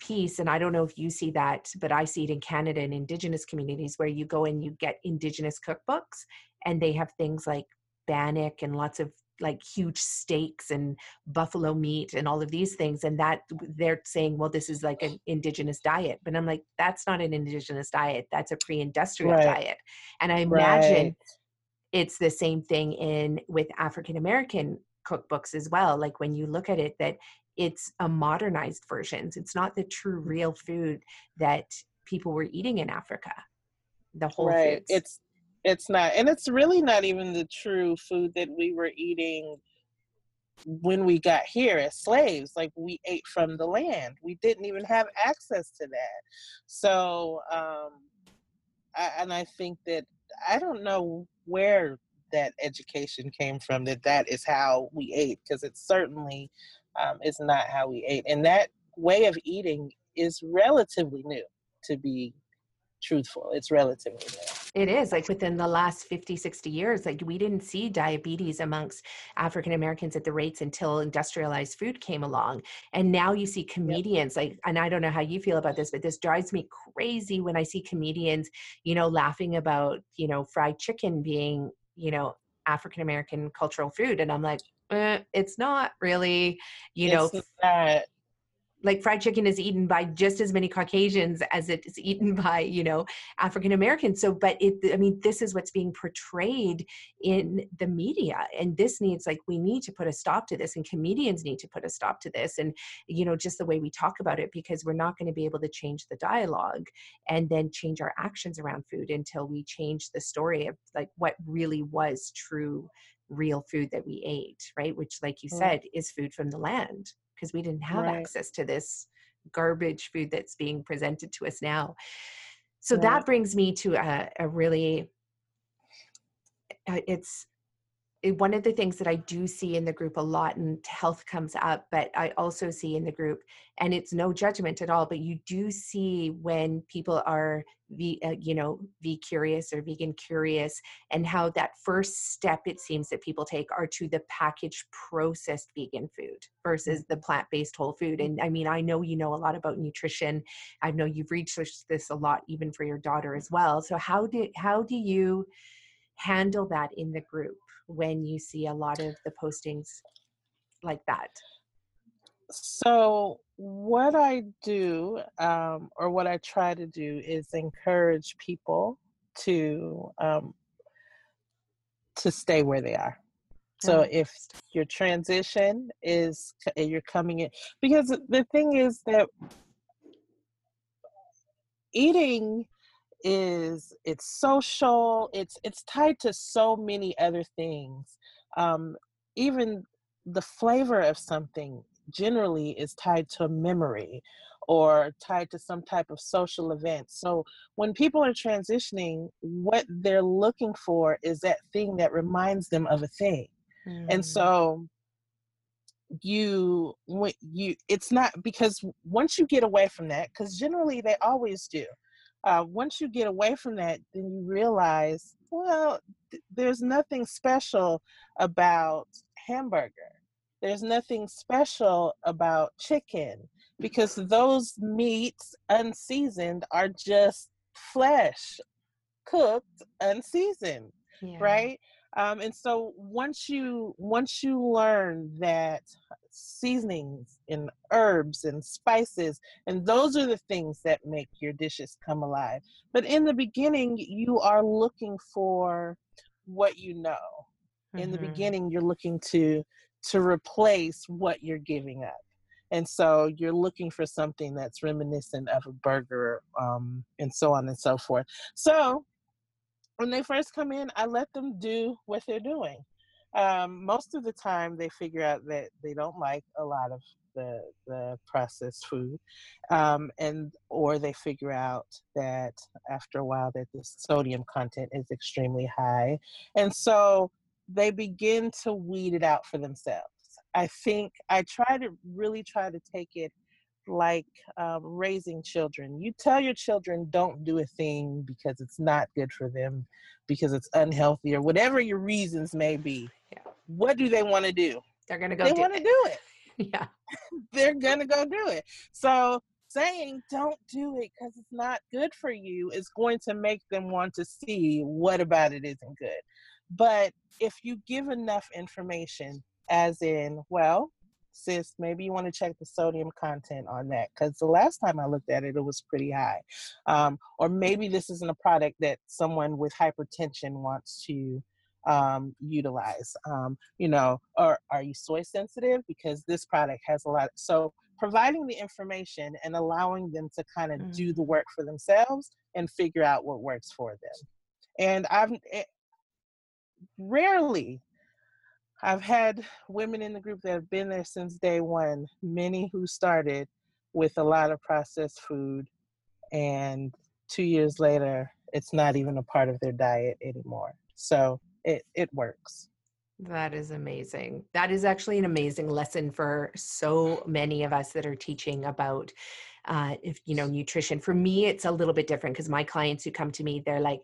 piece and i don't know if you see that but i see it in canada and indigenous communities where you go and you get indigenous cookbooks and they have things like bannock and lots of like huge steaks and buffalo meat and all of these things and that they're saying well this is like an (sighs) indigenous diet but i'm like that's not an indigenous diet that's a pre-industrial right. diet and i imagine right. it's the same thing in with african american cookbooks as well like when you look at it that it's a modernized versions it's not the true mm. real food that people were eating in africa the whole right foods. it's it's not and it's really not even the true food that we were eating when we got here as slaves like we ate from the land we didn't even have access to that. So um I, and i think that i don't know where that education came from that that is how we ate because it certainly um, is not how we ate and that way of eating is relatively new to be truthful it's relatively new it is like within the last 50, 60 years, like we didn't see diabetes amongst African Americans at the rates until industrialized food came along. And now you see comedians yep. like, and I don't know how you feel about this, but this drives me crazy when I see comedians, you know, laughing about, you know, fried chicken being, you know, African American cultural food. And I'm like, eh, it's not really, you it's know, like fried chicken is eaten by just as many caucasians as it is eaten (laughs) by you know african americans. So but it i mean this is what's being portrayed in the media and this needs like we need to put a stop to this and comedians need to put a stop to this and you know just the way we talk about it because we're not going to be able to change the dialogue and then change our actions around food until we change the story of like what really was true real food that we ate right which like you said is food from the land because we didn't have right. access to this garbage food that's being presented to us now. So right. that brings me to a, a really, uh, it's Eh, one of the things that I do see in the group a lot, and health comes up, but I also see in the group, and it's no judgment at all, but you do see when people are, uh, you know, ve curious or vegan curious, and how that first step it seems that people take are to the packaged processed vegan food mm. versus the plant based whole food. Mm. And I mean, I know you know a lot about nutrition. I know you've researched this a lot, even for your daughter as well. So how did how do you handle that in the group? When you see a lot of the postings like that? So, what I do, um, or what I try to do, is encourage people to um, to stay where they are. So, if your transition is you're coming in, because the thing is that eating is it's social it's it's tied to so many other things um, even the flavor of something generally is tied to a memory or tied to some type of social event. So when people are transitioning what they're looking for is that thing that reminds them of a thing. Mm. and so you when you it's not because once you get away from that because generally they always do uh, once you get away from that, then you realize, well, th- there's nothing special about hamburger. There's nothing special about chicken because those meats unseasoned are just flesh cooked unseasoned, yeah. right? Um, and so once you once you learn that seasonings and herbs and spices and those are the things that make your dishes come alive but in the beginning you are looking for what you know mm-hmm. in the mm-hmm. beginning you're looking to to replace what you're giving up and so you're looking for something that's reminiscent of a burger um, and so on and so forth so when they first come in i let them do what they're doing um, most of the time they figure out that they don't like a lot of the the processed food um, and or they figure out that after a while that the sodium content is extremely high and so they begin to weed it out for themselves. I think i try to really try to take it like um, raising children. You tell your children don't do a thing because it's not good for them, because it's unhealthy, or whatever your reasons may be. Yeah. What do they want to do? They're gonna go. They want to do it. (laughs) yeah. (laughs) They're gonna go do it. So saying don't do it because it's not good for you is going to make them want to see what about it isn't good. But if you give enough information, as in, well, sis, maybe you want to check the sodium content on that because the last time I looked at it, it was pretty high. Um, or maybe this isn't a product that someone with hypertension wants to um, utilize. Um, you know, or are you soy sensitive? Because this product has a lot. Of, So providing the information and allowing them to kind of mm. do the work for themselves and figure out what works for them. And I've it, eh, rarely I've had women in the group that have been there since day one, many who started with a lot of processed food, and two years later, it's not even a part of their diet anymore. So it, it works. That is amazing. That is actually an amazing lesson for so many of us that are teaching about uh, if you know nutrition. For me, it's a little bit different because my clients who come to me, they're like,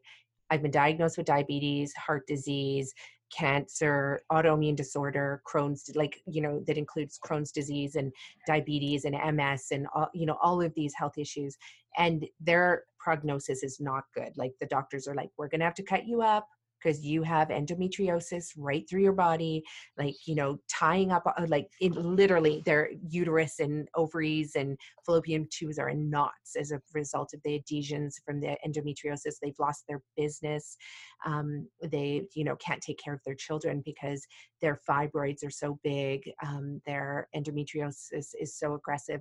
I've been diagnosed with diabetes, heart disease, cancer, autoimmune disorder, Crohn's, like, you know, that includes Crohn's disease and diabetes and MS and, all, you know, all of these health issues. And their prognosis is not good. Like the doctors are like, we're going to have to cut you up because you have endometriosis right through your body, like, you know, tying up, uh, like, it literally their uterus and ovaries and fallopian tubes are in knots as a result of the adhesions from the endometriosis. They've lost their business. Um, they, you know, can't take care of their children because their fibroids are so big, um, their endometriosis is so aggressive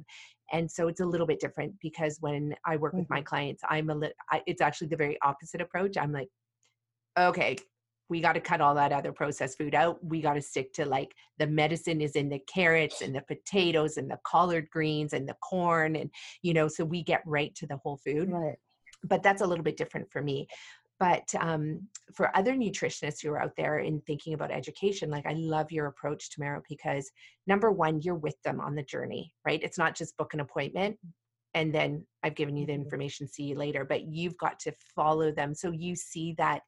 and so it's a little bit different because when i work with my mm-hmm. clients i'm a little it's actually the very opposite approach i'm like okay, we got to cut all that other processed food out. We got to stick to like the medicine is in the carrots and the potatoes and the collard greens and the corn. And, you know, so we get right to the whole food. Right. But that's a little bit different for me. but um, for other nutritionists who are out there in thinking about education like i love your approach Tamara because number one you're with them on the journey right it's not just book an appointment and then I've given you the mm-hmm. information, see you later. But you've got to follow them. So you see that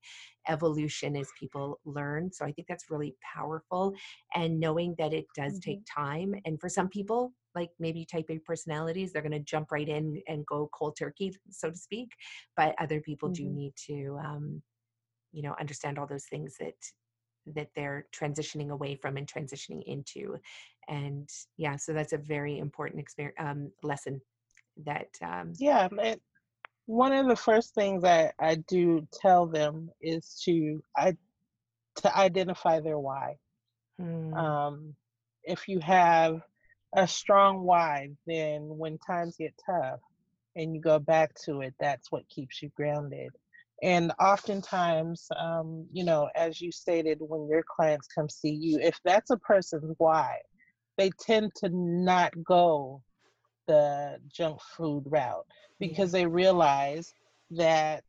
evolution as people learn. So I think that's really powerful. And knowing that it does mm-hmm. take time. And for some people, like maybe type A personalities, they're going to jump right in and go cold turkey, so to speak. But other people mm-hmm. do need to, um, you know, understand all those things that that they're transitioning away from and transitioning into and yeah so that's a very important experience um, lesson that um, yeah it, one of the first things I, I do tell them is to I to identify their why. Hmm. Um, if you have a strong why, then when times get tough and you go back to it, that's what keeps you grounded. And oftentimes, um, you know, as you stated, when your clients come see you, if that's a person's why, they tend to not go the junk food route because they realize that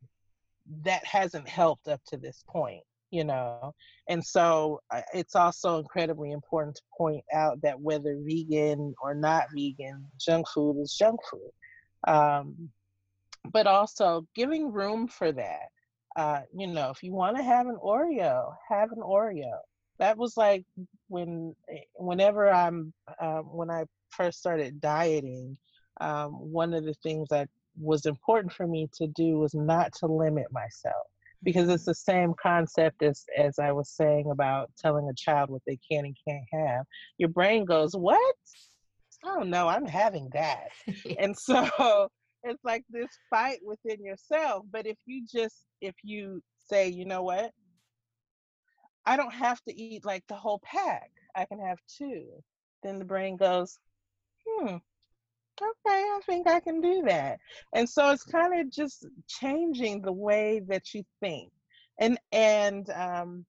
that hasn't helped up to this point you know? And so uh, it's also incredibly important to point out that whether vegan or not vegan junk food is junk food. Um, but also giving room for that uh, you know if you want to have an oreo have an oreo. That was like when eh, whenever i'm uh, when i first started dieting, um, one of the things that was important for me to do was not to limit myself because it's mm-hmm. the same concept as as I was saying about telling a child what they can and can't have. Your brain goes, "What? Oh no, I'm having that," (laughs) and so it's like this fight within yourself. But if you just if you say, you know what, I don't have to eat like the whole pack. I can have two. Then the brain goes, hmm, okay, I think I can do that. And so it's kind of just changing the way that you think. And and um,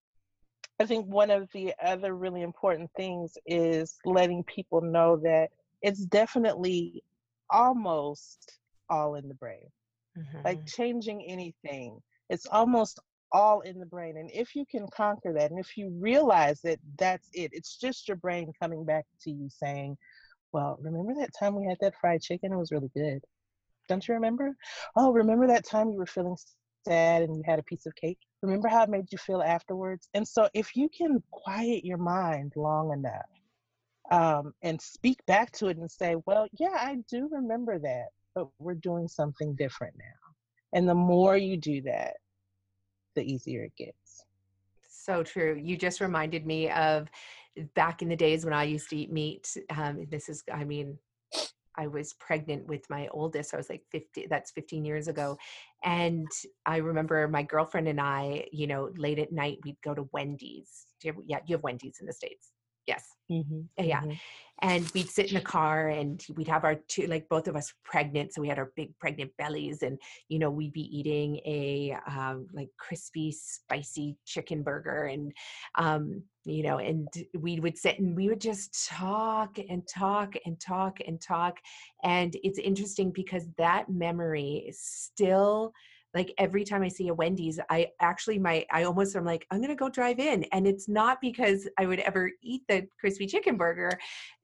I think one of the other really important things is letting people know that it's definitely almost all in the brain. Mm-hmm. Like changing anything, it's almost all in the brain. And if you can conquer that, and if you realize that that's it, it's just your brain coming back to you saying, well, remember that time we had that fried chicken? It was really good. Don't you remember? Oh, remember that time you were feeling sad and you had a piece of cake? Remember how it made you feel afterwards? And so, if you can quiet your mind long enough um, and speak back to it and say, well, yeah, I do remember that, but we're doing something different now. And the more you do that, the easier it gets. So true. You just reminded me of back in the days when I used to eat meat, um, this is, I mean, I was pregnant with my oldest. I was like 50, that's 15 years ago. And I remember my girlfriend and I, you know, late at night, we'd go to Wendy's. Do you have, yeah, you have Wendy's in the States. Yes. Mm-hmm. Yeah. Mm-hmm. And we'd sit in the car and we'd have our two, like both of us pregnant. So we had our big pregnant bellies and, you know, we'd be eating a um, like crispy, spicy chicken burger. And, um, you know, and we would sit and we would just talk and talk and talk and talk. And it's interesting because that memory is still like every time I see a Wendy's, I actually my I almost am like I'm gonna go drive in, and it's not because I would ever eat the crispy chicken burger,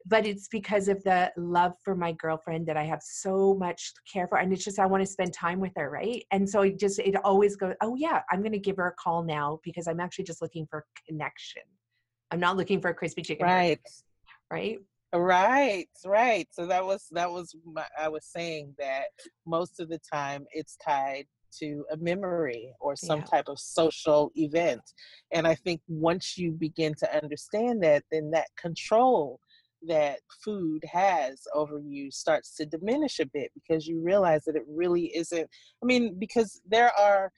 but it's because of the love for my girlfriend that I have so much care for, and it's just I want to spend time with her, right? And so it just it always goes, oh yeah, I'm gonna give her a call now because I'm actually just looking for connection. I'm not looking for a crispy chicken, right? Burger, right. Right, right. So that was that was my, I was saying that most of the time it's tied to a memory or some yeah. type of social event. And I think once you begin to understand that, then that control that food has over you starts to diminish a bit because you realize that it really isn't. I mean, because there are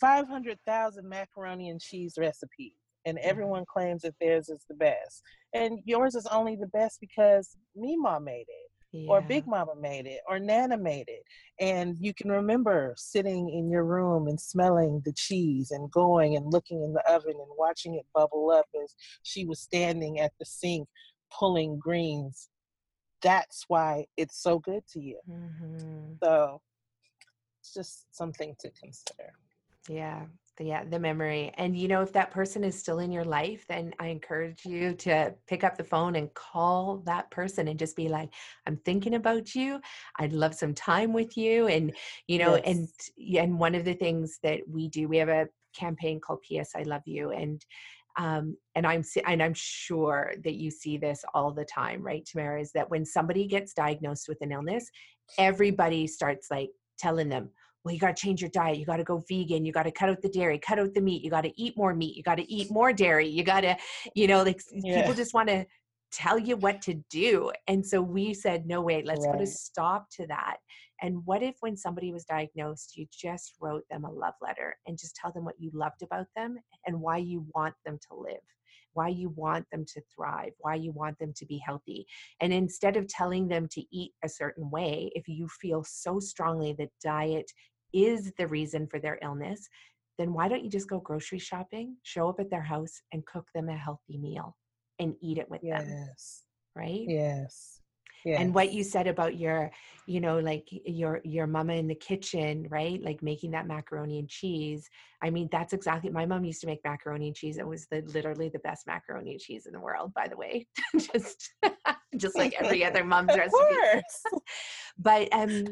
500,000 macaroni and cheese recipes, and mm-hmm. everyone claims that theirs is the best. And yours is only the best because Mima made it yeah. or Big Mama made it, or Nana made it. And you can remember sitting in your room and smelling the cheese and going and looking in the oven and watching it bubble up as she was standing at the sink pulling greens. That's why it's so good to you. Mm-hmm. So it's just something to consider. Yeah, yeah, the memory. And you know, if that person is still in your life, then I encourage you to pick up the phone and call that person and just be like, I'm thinking about you. I'd love some time with you. And, you know, yes. and and one of the things that we do, we have a campaign called PS I Love You. And um, and I'm and I'm sure that you see this all the time, right, Tamara? Is that when somebody gets diagnosed with an illness, everybody starts like telling them, well, you got to change your diet. You got to go vegan. You got to cut out the dairy, cut out the meat. You got to eat more meat. You got to eat more dairy. You got to, you know, like yeah. people just want to tell you what to do. And so we said, no, wait, let's right. put a stop to that. And what if when somebody was diagnosed, you just wrote them a love letter and just tell them what you loved about them and why you want them to live? Why you want them to thrive, why you want them to be healthy. And instead of telling them to eat a certain way, if you feel so strongly that diet is the reason for their illness, then why don't you just go grocery shopping, show up at their house, and cook them a healthy meal and eat it with them? yes. them? Right? Yes. Yes. and what you said about your you know like your your mama in the kitchen right like making that macaroni and cheese. I mean that's exactly my mom used to make macaroni and cheese it was the literally the best macaroni and cheese in the world by the way (laughs) just just like every other (laughs) mom's recipe. (laughs) but um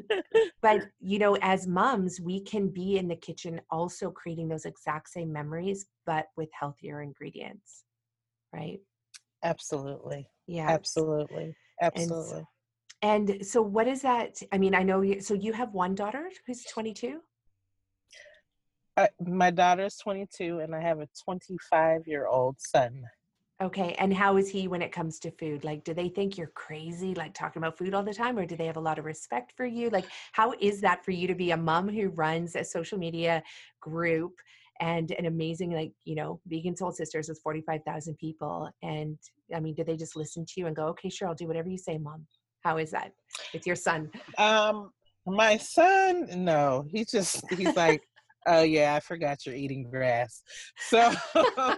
but you know as moms we can be in the kitchen also creating those exact same memories but with healthier ingredients right? Absolutely. Yeah. Absolutely absolutely and, and so what is that i mean i know you so you have one daughter who's 22 uh, my daughter's 22 and i have a 25 year old son Okay. And how is he when it comes to food? Like, do they think you're crazy, like talking about food all the time, or do they have a lot of respect for you? Like, how is that for you to be a mom who runs a social media group and an amazing, like, you know, Vegan Soul Sisters with 45,000 people? And I mean, do they just listen to you and go, okay, sure, I'll do whatever you say, mom? How is that? It's your son. Um, my son, no, he's just, he's like, oh yeah, I forgot you're eating grass. So (laughs)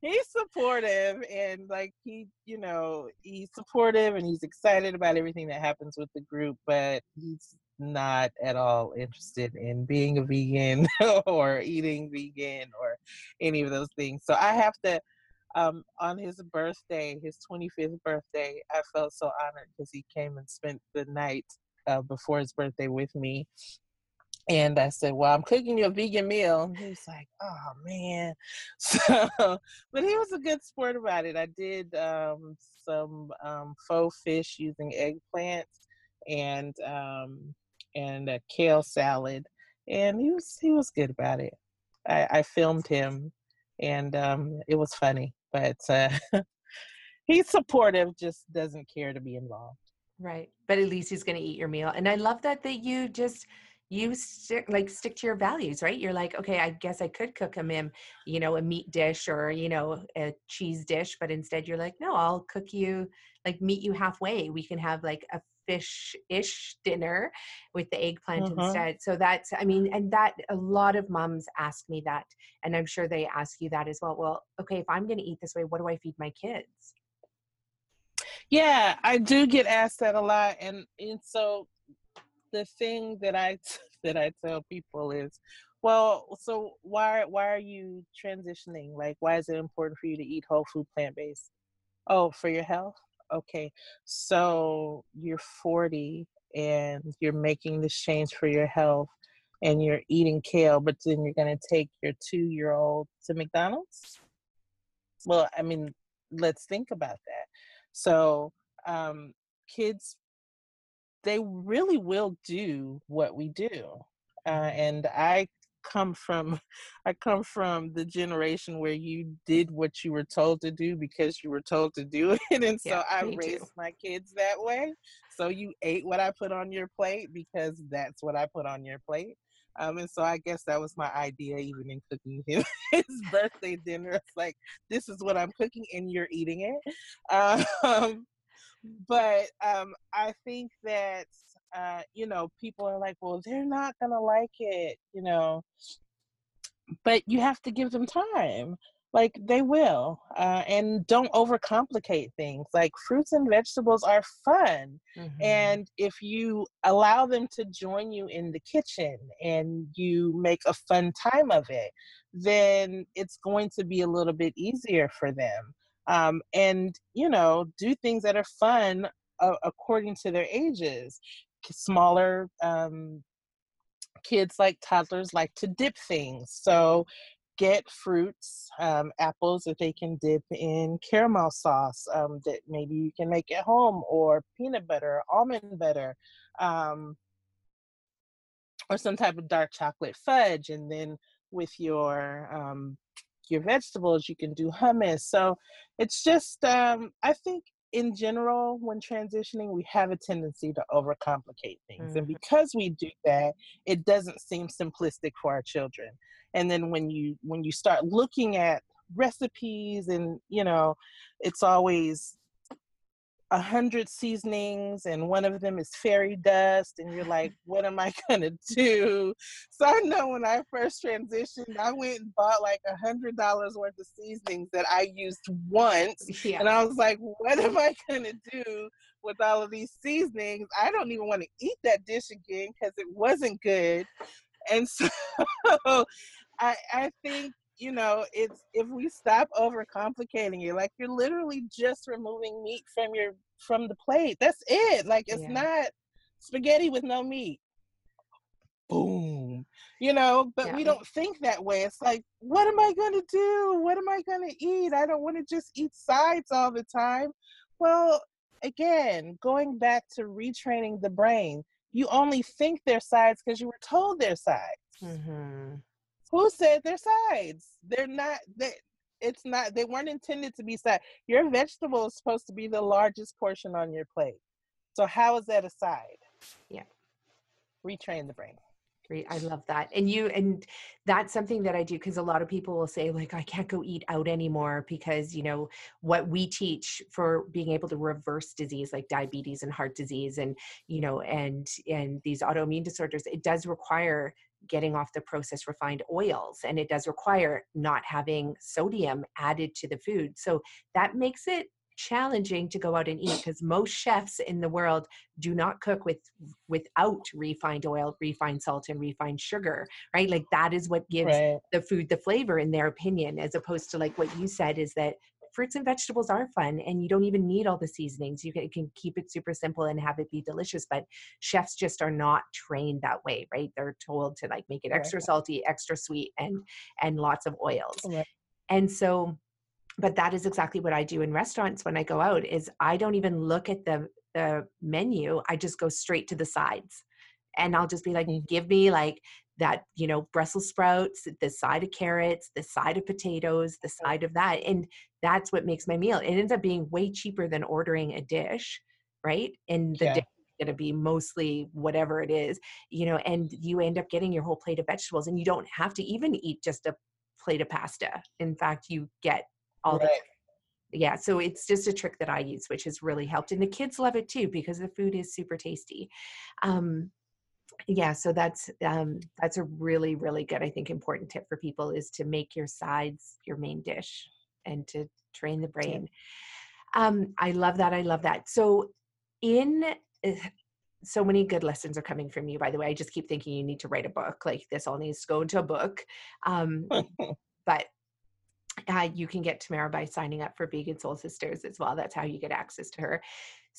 he's supportive and like he you know he's supportive and he's excited about everything that happens with the group but he's not at all interested in being a vegan (laughs) or eating vegan or any of those things so i have to um, on his birthday his 25th birthday i felt so honored because he came and spent the night uh, before his birthday with me and I said, Well, I'm cooking you a vegan meal. And he was like, Oh man. (laughs) So but he was a good sport about it. I did um, some um, faux fish using eggplants and um, and a kale salad. And he was he was good about it. I, I filmed him and um, it was funny. But uh, (laughs) he's supportive, just doesn't care to be involved. Right. But at least he's gonna eat your meal. And I love that that you just you stick like stick to your values right you're like okay i guess i could cook him in you know a meat dish or you know a cheese dish but instead you're like no i'll cook you like meet you halfway we can have like a fish-ish dinner with the eggplant mm-hmm. instead so that's i mean and that a lot of moms ask me that and i'm sure they ask you that as well well okay if i'm going to eat this way what do i feed my kids yeah i do get asked that a lot and and so the thing that I (laughs) that I tell people is, well, so why why are you transitioning? Like, why is it important for you to eat whole food plant based? Oh, for your health. Okay, so you're 40 and you're making this change for your health, and you're eating kale, but then you're gonna take your two year old to McDonald's. Well, I mean, let's think about that. So, um, kids they really will do what we do. Uh, and I come from (laughs) I come from the generation where you did what you were told to do because you were told to do (laughs) it. And so yeah, I raised too. my kids that way. So you ate what I put on your plate because that's what I put on your plate. Um, and so I guess that was my idea, even in cooking him (laughs) his birthday dinner. It's like, this is what I'm cooking, and you're eating it. Um, but um, I think that uh, you know people are like, well, they're not gonna like it, you know. But you have to give them time. like they will uh, and don't overcomplicate things like fruits and vegetables are fun mm-hmm. and if you allow them to join you in the kitchen and you make a fun time of it then it's going to be a little bit easier for them um, and you know do things that are fun uh, according to their ages smaller um, kids like toddlers like to dip things so get fruits, um, apples that they can dip in caramel sauce um, that maybe you can make at home, or peanut butter, almond butter, um, or some type of dark chocolate fudge. And then with your um, your vegetables, you can do hummus. So it's just, um, I think in general, when transitioning, we have a tendency to overcomplicate things. Mm-hmm. And because we do that, it doesn't seem simplistic for our children and then when you when you start looking at recipes and you know it's always a hundred seasonings and one of them is fairy dust and you're like (laughs) what am i (laughs) gonna do? So i know when i first transitioned i went and bought like a hundred dollars worth of seasonings that i used once yeah. and i was like what am i gonna do with all of these seasonings? I don't even want to eat that dish again because it wasn't good. And (laughs) so I I think you know it's if we stop overcomplicating it, like you're literally just removing meat from your from the plate. That's it. Like it's yeah. not spaghetti with no meat. Boom. You know, but yeah. we don't think that way. It's like, what am I going to do? What am I going to eat? I don't want to just eat sides all the time. Well, again, going back to retraining the brain, you only think they're sides because you were told they're sides. Mm-hmm. Who said they're sides? They're not. They, it's not. They weren't intended to be side. Your vegetable is supposed to be the largest portion on your plate. So how is that a side? Yeah. Retrain the brain. Great. I love that. And you, and that's something that I do because a lot of people will say, like, I can't go eat out anymore because, you know, what we teach for being able to reverse disease like diabetes and heart disease and, you know, and, and these autoimmune disorders, it does require getting off the processed refined oils and it does require not having sodium added to the food so that makes it challenging to go out and eat because most chefs in the world do not cook with without refined oil refined salt and refined sugar right like that is what gives right. the food the flavor in their opinion as opposed to like what you said is that fruits and vegetables are fun and you don't even need all the seasonings you can, can, keep it super simple and have it be delicious but chefs just are not trained that way right they're told to like make it extra salty extra sweet and and lots of oils right. and so but that is exactly what i do in restaurants when i go out is i don't even look at the the menu i just go straight to the sides and i'll just be like mm. give me like that you know brussels sprouts the side of carrots the side of potatoes the side of that and that's what makes my meal. It ends up being way cheaper than ordering a dish right? And the yeah. dish is going to be mostly whatever it is you know and you end up getting your whole plate of vegetables and you don't have to even eat just a plate of pasta. In fact you get all right. the yeah so it's just a trick that i use which has really helped and the kids love it too because the food is super tasty. Um, yeah so that's um, that's a really really good i think important tip for people is to make your sides your main dish and to train the brain um, i love that i love that so in uh, so many good lessons are coming from you by the way i just keep thinking you need to write a book like this all needs to go into a book um, (laughs) but uh, you can get Tamara by signing up for Vegan Soul Sisters as well. That's how you get access to her.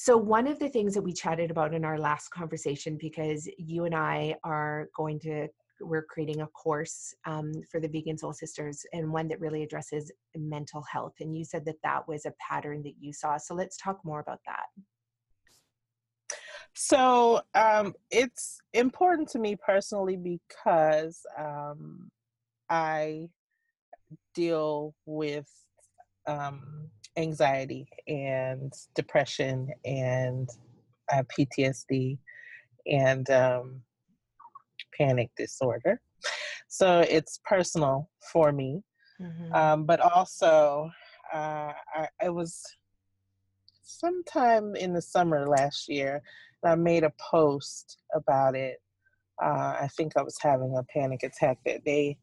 So, one of the things that we chatted about in our last conversation, because you and I are going to, we're creating a course um, for the Vegan Soul Sisters and one that really addresses mental health. And you said that that was a pattern that you saw. So, let's talk more about that. So, um, it's important to me personally because um, I deal with um, anxiety and depression and uh, PTSD and um, panic disorder. So it's personal for me. Mm-hmm. Um, but also, uh, I, I, was sometime in the summer last year, and I made a post about it. Uh, I think I was having a panic attack that day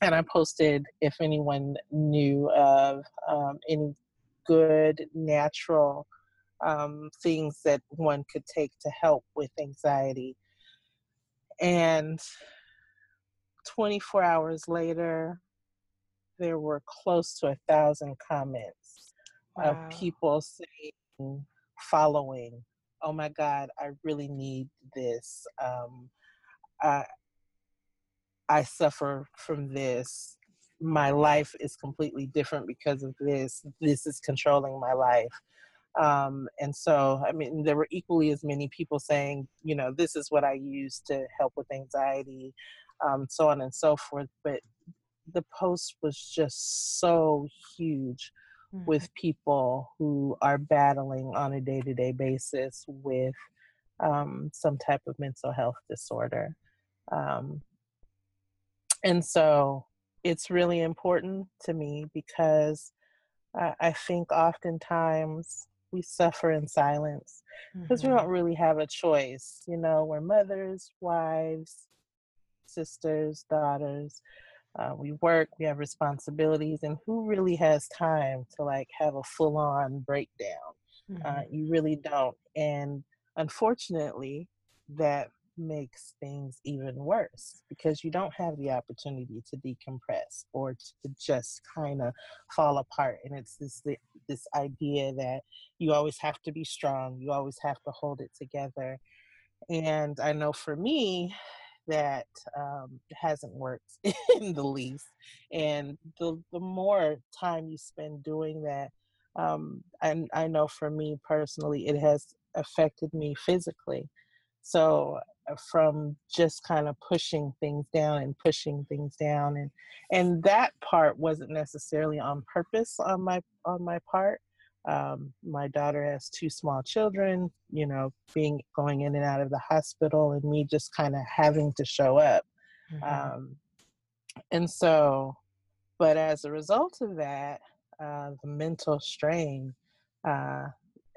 and I posted if anyone knew of um, any good natural um, things that one could take to help with anxiety. And 24 hours later, there were close to a thousand comments wow. of people saying, following, oh my God, I really need this. Um, I, I suffer from this. My life is completely different because of this. This is controlling my life. Um, and so, I mean, there were equally as many people saying, you know, this is what I use to help with anxiety, um, so on and so forth. But the post was just so huge mm-hmm. with people who are battling on a day to day basis with um, some type of mental health disorder. Um, and so it's really important to me because I, I think oftentimes we suffer in silence because mm-hmm. we don't really have a choice. You know, we're mothers, wives, sisters, daughters. Uh, we work, we have responsibilities, and who really has time to like have a full on breakdown? Uh, mm-hmm. Uh, you really don't. And unfortunately, that makes things even worse because you don't have the opportunity to decompress or to just kind of fall apart and it's this this idea that you always have to be strong you always have to hold it together and i know for me that um, hasn't worked (laughs) in the least and the, the more time you spend doing that um, and I know for me personally it has affected me physically so from just kind of pushing things down and pushing things down and and that part wasn't necessarily on purpose on my on my part um, my daughter has two small children you know being going in and out of the hospital and me just kind of having to show up mm-hmm. um, and so but as a result of that uh, the mental strain uh,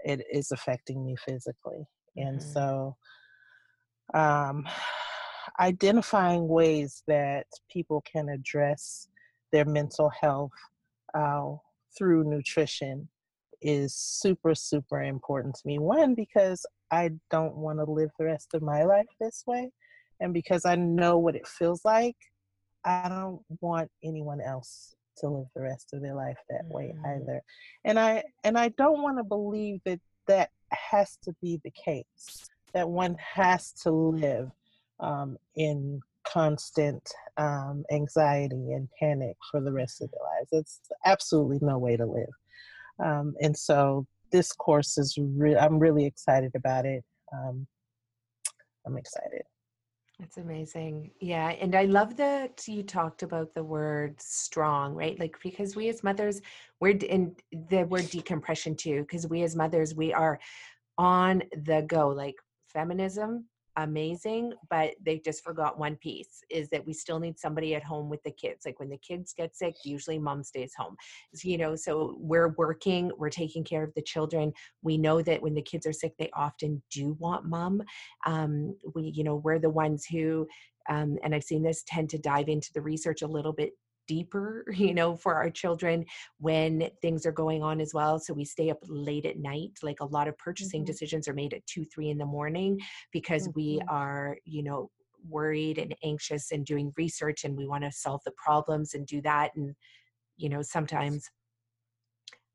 it is affecting me physically mm-hmm. and so um, identifying ways that people can address their mental health uh, through nutrition is super, super important to me. One, because I don't want to live the rest of my life this way. And because I know what it feels like, I don't want anyone else to live the rest of their life that mm-hmm. way either. And I and I don't want to believe that that has to be the case that one has to live um, in constant um, anxiety and panic for the rest of their lives. It's absolutely no way to live. Um, and so this course is re- I'm really excited about it. Um, I'm excited. That's amazing. Yeah. And I love that you talked about the word strong, right? Like, because we as mothers, we're in the word decompression too, because we as mothers, we are on the go. Like, feminism amazing but they just forgot one piece is that we still need somebody at home with the kids like when the kids get sick usually mom stays home so, you know so we're working we're taking care of the children. We know that when the kids are sick they often do want mom um, we you know we're the ones who um, and i've seen this tend to dive into the research a little bit deeper, (laughs) you know, for our children when things are going on as well. So we stay up late at night. Like a lot of purchasing mm-hmm. decisions are made at two, three in the morning because mm-hmm. we are, you know, worried and anxious and doing research and we want to solve the problems and do that. And, you know, sometimes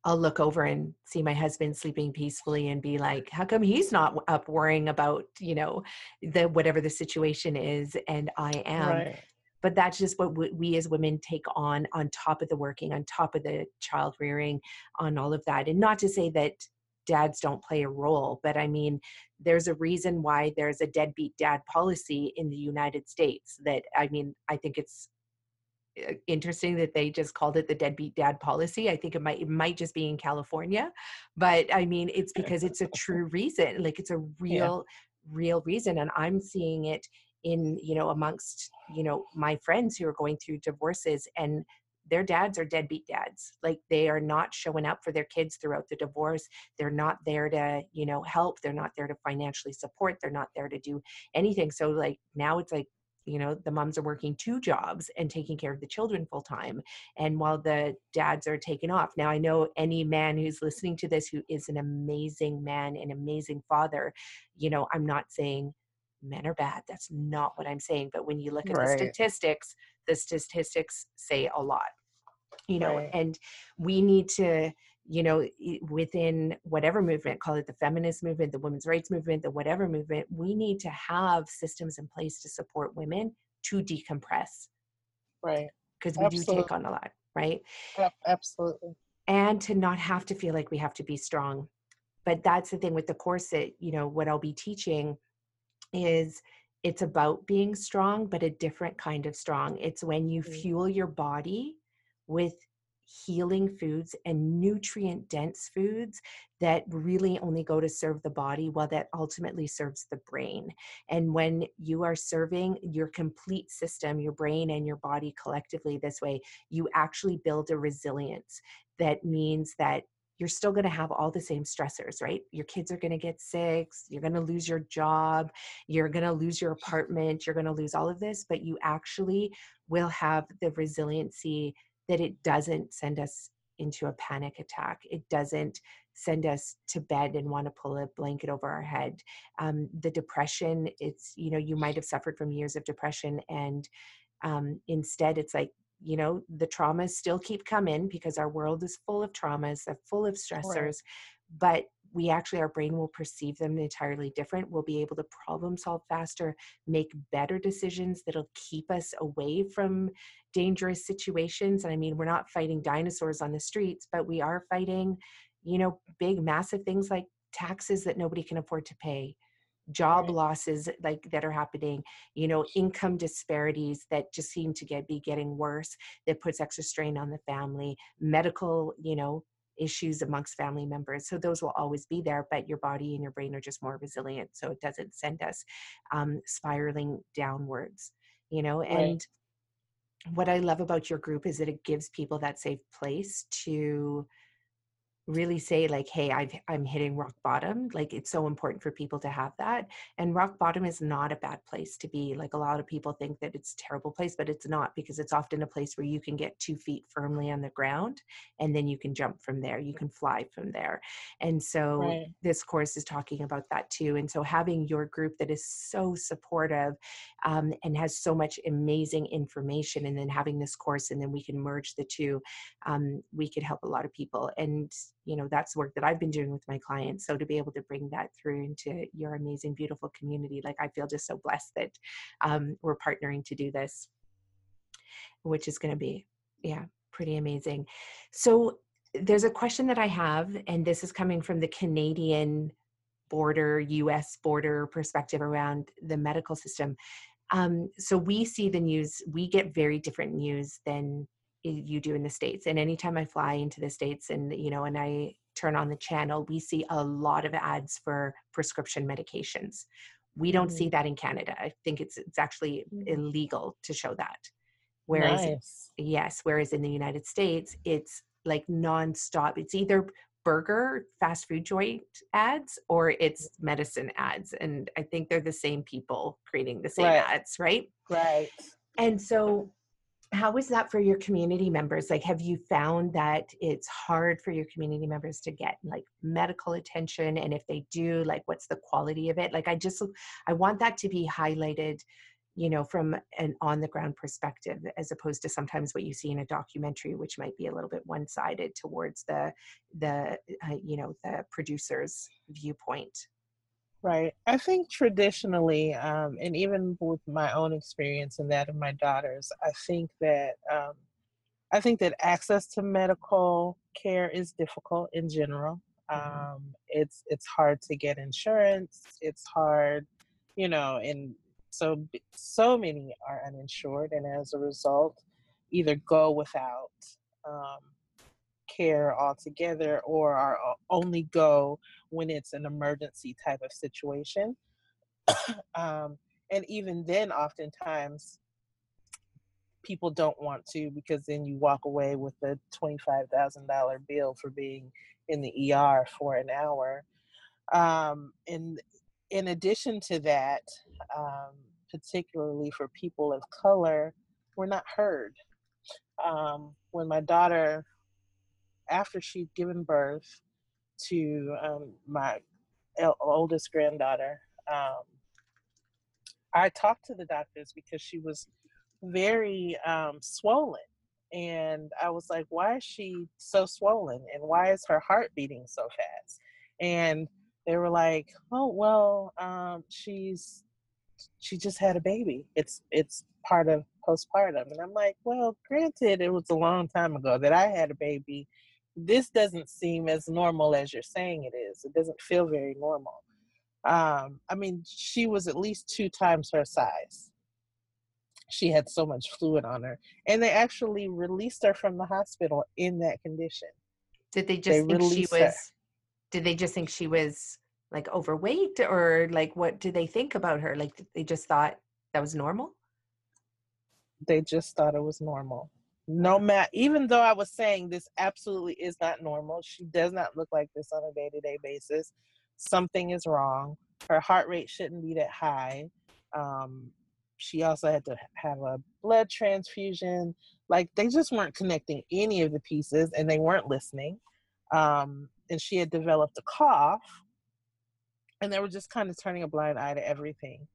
I'll look over and see my husband sleeping peacefully and be like, how come he's not up worrying about, you know, the whatever the situation is and I am. Right but that's just what we as women take on on top of the working on top of the child rearing on all of that. And not to say that dads don't play a role but i mean there's a reason why there's a deadbeat dad policy in the united states that i mean i think it's uh, interesting that they just called it the deadbeat dad policy. I think it might it might just be in california but i mean it's because it's a true reason like it's a real yeah. real reason and i'm seeing it in you know amongst you know my friends who are going through divorces and their dads are deadbeat dads. Like they are not showing up for their kids throughout the divorce. They're not there to you know help. They're not there to financially support. They're not there to do anything. So like now it's like you know the moms are working two jobs and taking care of the children full time and while the dads are taken off. Now i know any man who's listening to this who is an amazing man an amazing father you know i'm not saying men are bad that's not what i'm saying but when you look at right. the statistics the statistics say a lot you know right. and we need to you know within whatever movement call it the feminist movement the women's rights movement the whatever movement we need to have systems in place to support women to decompress right because we absolutely. do take on a lot right absolutely and to not have to feel like we have to be strong but that's the thing with the course that you know what i'll be teaching is it's about being strong but a different kind of strong it's when you mm-hmm. fuel your body with healing foods and nutrient dense foods that really only go to serve the body while that ultimately serves the brain. And when you are serving your complete system, your brain and your body collectively this way, you actually build a resilience that means that you're still going to have all the same stressors, right? Your kids are going to get sick, you're going to lose your job, you're going to lose your apartment, you're going to lose all of this, but you actually will have the resiliency that it doesn't send us into a panic attack. It doesn't send us to bed and want to pull a blanket over our head. Um, the depression, it's, you know, you might have suffered from years of depression and um, instead it's like, you know, the traumas still keep coming because our world is full of traumas, they're full of stressors, right. but we actually our brain will perceive them entirely different we'll be able to problem solve faster make better decisions that'll keep us away from dangerous situations and i mean we're not fighting dinosaurs on the streets but we are fighting you know big massive things like taxes that nobody can afford to pay job losses like that are happening you know income disparities that just seem to get be getting worse that puts extra strain on the family medical you know issues amongst family members. So those will always be there, but your body and your brain are just more resilient. So it doesn't send us um, spiraling downwards, you know, and right. what I love about your group is that it gives people that safe place to really say like hey I've, i'm hitting rock bottom like it's so important for people to have that and rock bottom is not a bad place to be like a lot of people think that it's a terrible place but it's not because it's often a place where you can get two feet firmly on the ground and then you can jump from there you can fly from there and so right. this course is talking about that too and so having your group that is so supportive um, and has so much amazing information and then having this course and then we can merge the two um, we could help a lot of people and you know that's work that i've been doing with my clients so to be able to bring that through into your amazing beautiful community like i feel just so blessed that um, we're partnering to do this which is going to be yeah pretty amazing. So there's a question that i have and this is coming from the canadian border us border perspective around the medical system. Um, so we see the news we get very different news than you do in the states and anytime i fly into the states and you know and i turn on the channel we see a lot of ads for prescription medications we don't mm-hmm. see that in canada i think it's it's actually mm-hmm. illegal to show that whereas nice. yes whereas in the united states it's like nonstop it's either burger fast food joint ads or it's medicine ads and i think they're the same people creating the same right. ads right right and so how is that for your community members? Like have you found that it's hard for your community members to get like medical attention? And if they do like what's the quality of it? Like i just i want that to be highlighted you know from an on the ground perspective as opposed to sometimes what you see in a documentary which might be a little bit one sided towards the the uh, you know the producer's viewpoint Right. I think traditionally, um, and even with my own experience and that of my daughters, I think that um, I think that access to medical care is difficult in general. Mm-hmm. Um, it's it's hard to get insurance. It's hard, you know, and so so many are uninsured, and as a result, either go without um, care altogether or are only go when it's an emergency type of situation. (coughs) um, and even then, oftentimes, people don't want to because then you walk away with a $25,000 bill for being in the ER for an hour. Um, and in addition to that, um, particularly for people of color, we're not heard. Um, when my daughter, after she'd given birth to um, my oldest granddaughter, um, I talked to the doctors because she was very um, swollen. And I was like, why is she so swollen? And why is her heart beating so fast? And they were like, oh, well, um, she's, she just had a baby. It's, it's part of postpartum. And I'm like, well, granted, it was a long time ago that I had a baby. This doesn't seem as normal as you're saying it is. It doesn't feel very normal. Um, I mean, she was at least two times her size. She had so much fluid on her. And they actually released her from the hospital in that condition. Did they just they think she was her. did they just think she was like overweight or like what did they think about her? Like they just thought that was normal? They just thought it was normal. No matter even though I was saying this absolutely is not normal. She does not look like this on a day-to-day basis something is wrong. Her heart rate shouldn't be that high. Um, she also had to have a blood transfusion. Like they just weren't connecting any of the pieces and they weren't listening. Um, and she had developed a cough and they were just kind of turning a blind eye to everything.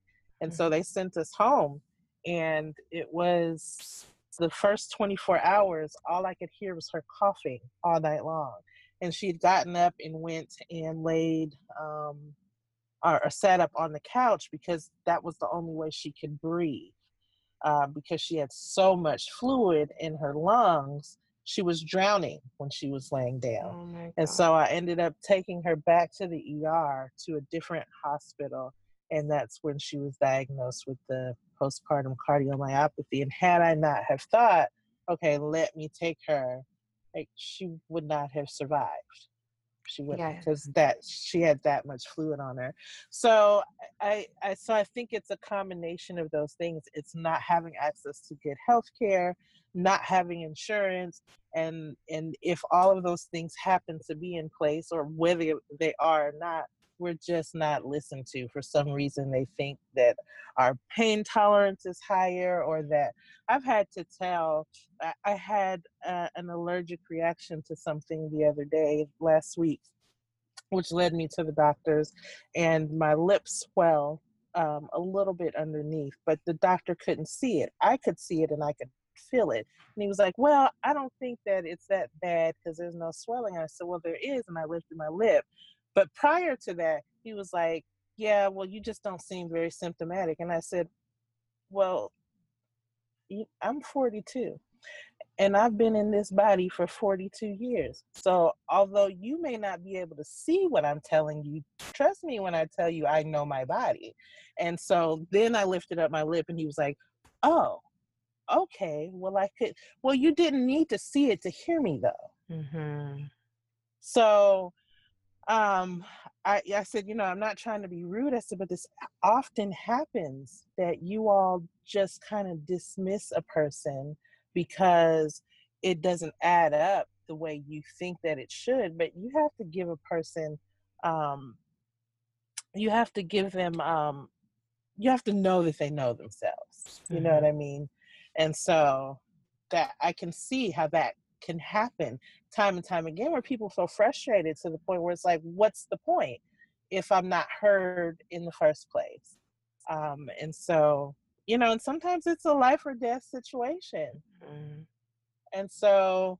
And so they sent us home and it was the first 24 hours, all I could hear was her coughing all night long and she had gotten up and went and laid um, or, or, sat up on the couch because that was the only way she could breathe uh, because she had so much fluid in her lungs she was drowning when she was laying down oh and so i ended up taking her back to the er to a different hospital and that's when she was diagnosed with the postpartum cardiomyopathy and had i not have thought okay let me take her like she would not have survived. She wouldn't yeah. because that she had that much fluid on her. So I, I so i think it's a combination of those things. It's not having access to good health care not having insurance and and if all of those things happen to be in place or whether they are or not we're just not listened to. For some reason, they think that our pain tolerance is higher, or that I've had to tell. I had uh, an allergic reaction to something the other day, last week, which led me to the doctors, and my lips swelled um, a little bit underneath, but the doctor couldn't see it. I could see it and I could feel it. And he was like, Well, I don't think that it's that bad because there's no swelling. I said, Well, there is. And I lifted my lip. But prior to that, he was like, Yeah, well, you just don't seem very symptomatic. And I said, Well, I'm 42 and I've been in this body for 42 years. So, although you may not be able to see what I'm telling you, trust me when I tell you I know my body. And so then I lifted up my lip and he was like, Oh, okay. Well, I could, well, you didn't need to see it to hear me though. Mm-hmm. So, um, I, I said, you know, I'm not trying to be rude. I said, but this often happens that you all just kind of dismiss a person because it doesn't add up the way you think that it should. But you have to give a person, um, you have to give them, um, you have to know that they know themselves. You mm-hmm. know what mm-hmm. I mean? And so that I can see how that can happen time and time again where people feel frustrated to the point where it's like, what's the point if I'm not heard in the first place? Um, and so, you know, and sometimes it's a life or death situation. Mm. And so,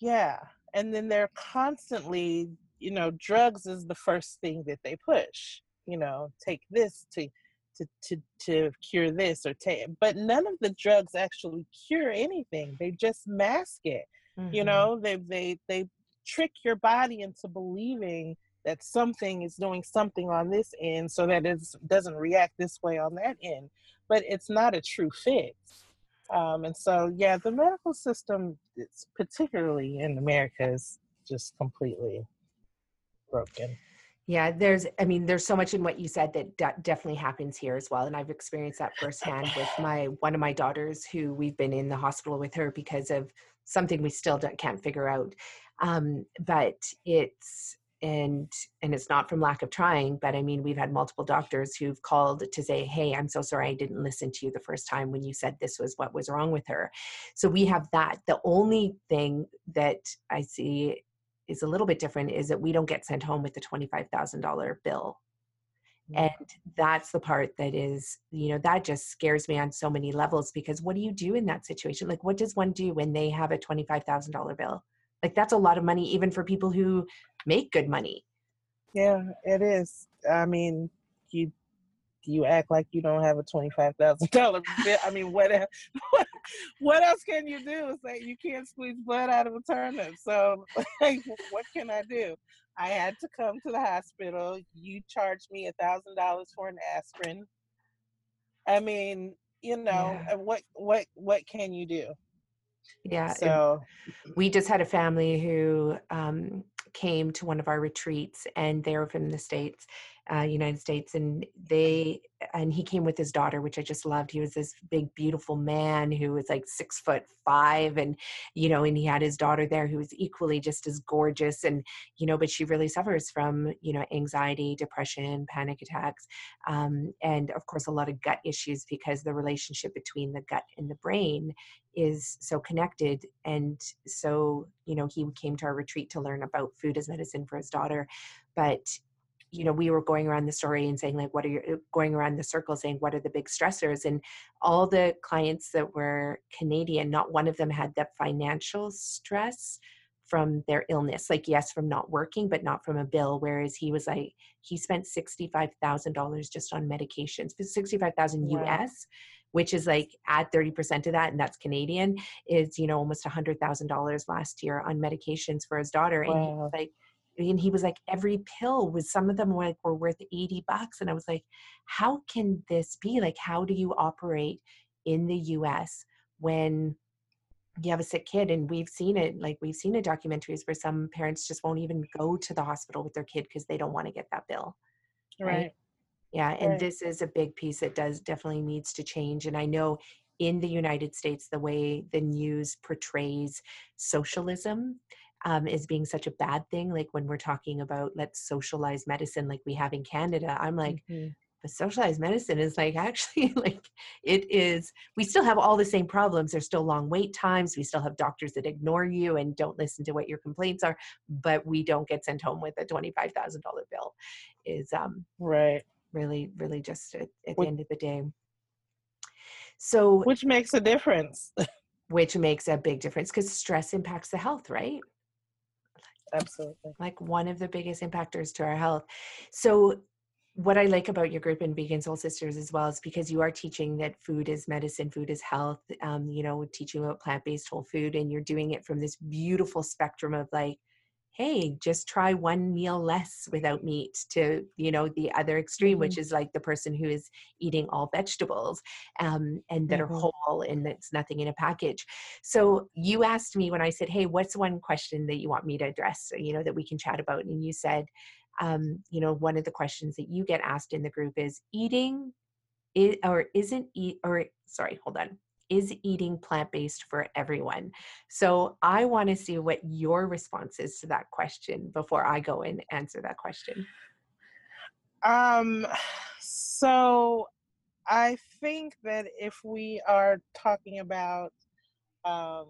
yeah. And then they're constantly, you know, drugs is the first thing that they push. You know, take this to to to to cure this or take but none of the drugs actually cure anything they just mask it mm-hmm. you know they they they trick your body into believing that something is doing something on this end so that it doesn't react this way on that end but it's not a true fix um, and so yeah the medical system it's particularly in america is just completely broken yeah, there's, I mean, there's so much in what you said that de- definitely happens here as well. And I've experienced that firsthand with my, one of my daughters who we've been in the hospital with her because of something we still can't figure out. Um, but it's, and and it's not from lack of trying but i mean we've had multiple doctors who've called to say hey i'm so sorry i didn't listen to you the first time when you said this was what was wrong with her so we have that the only thing that i see is a little bit different is that we don't get sent home with the $25000 bill mm. and that's the part that is you know that just scares me on so many levels because what do you do in that situation like what does one do when they have a $25000 bill like that's a lot of money even for people who make good money. Yeah, it is. I mean, you you act like you don't have a twenty five thousand dollar (laughs) bill. I mean, what, what what else can you do? Say you can't squeeze blood out of a turnip. So, (laughs) like, what can I do? I had to come to the hospital. You charged me a thousand dollars for an aspirin. I mean, you know, yeah. what what what can you do? Yeah. So we just had a family who um, came to one of our retreats and they were from the States uh, United States, and they and he came with his daughter, which I just loved. He was this big, beautiful man who was like six foot five, and you know, and he had his daughter there who was equally just as gorgeous, and you know, but she really suffers from you know anxiety, depression, panic attacks, um, and of course a lot of gut issues because the relationship between the gut and the brain is so connected and so you know he came to our retreat to learn about food as medicine for his daughter but you know we were going around the story and saying like what are you uh, going around the circle saying what are the big stressors and all the clients that were canadian not one of them had that financial stress from their illness like yes from not working but not from a bill whereas he was like he spent $65000 just on medications 65000 wow. us which is like add 30% of that and that's canadian is you know almost $100000 last year on medications for his daughter wow. and he was like and he was like every pill was some of them were like were worth 80 bucks and i was like how can this be like how do you operate in the us when you have a sick kid and we've seen it like we've seen it documentaries where some parents just won't even go to the hospital with their kid because they don't want to get that bill right, right? yeah and right. this is a big piece that does definitely needs to change and i know in the united states the way the news portrays socialism um, as being such a bad thing. Like when we're talking about let's socialize medicine, like we have in Canada, I'm like, mm-hmm. but socialized medicine is like (laughs) actually like it is. We still have all the same problems. There's still long wait times. We still have doctors that ignore you and don't listen to what your complaints are. But we don't get sent home with a twenty five thousand dollar bill. Is um right really really just at, at the end of the day. So which makes a difference. (laughs) which makes a big difference because stress impacts the health, right? Absolutely. Like one of the biggest impactors to our health. So what I like about your group and Vegan Soul Sisters as well is because you are teaching that food is medicine, food is health, um, you know, teaching about plant based whole food, and you're doing it from this beautiful spectrum of like, hey just try one meal less without meat to you know the other extreme mm-hmm. which is like the person who is eating all vegetables um, and that mm-hmm. are whole and that's nothing in a package so you asked me when i said hey what's one question that you want me to address you know that we can chat about and you said um, you know one of the questions that you get asked in the group is eating it, or isn't eat or sorry hold on is eating plant based for everyone? So I want to see what your response is to that question before I go and answer that question. Um, so I think that if we are talking about um,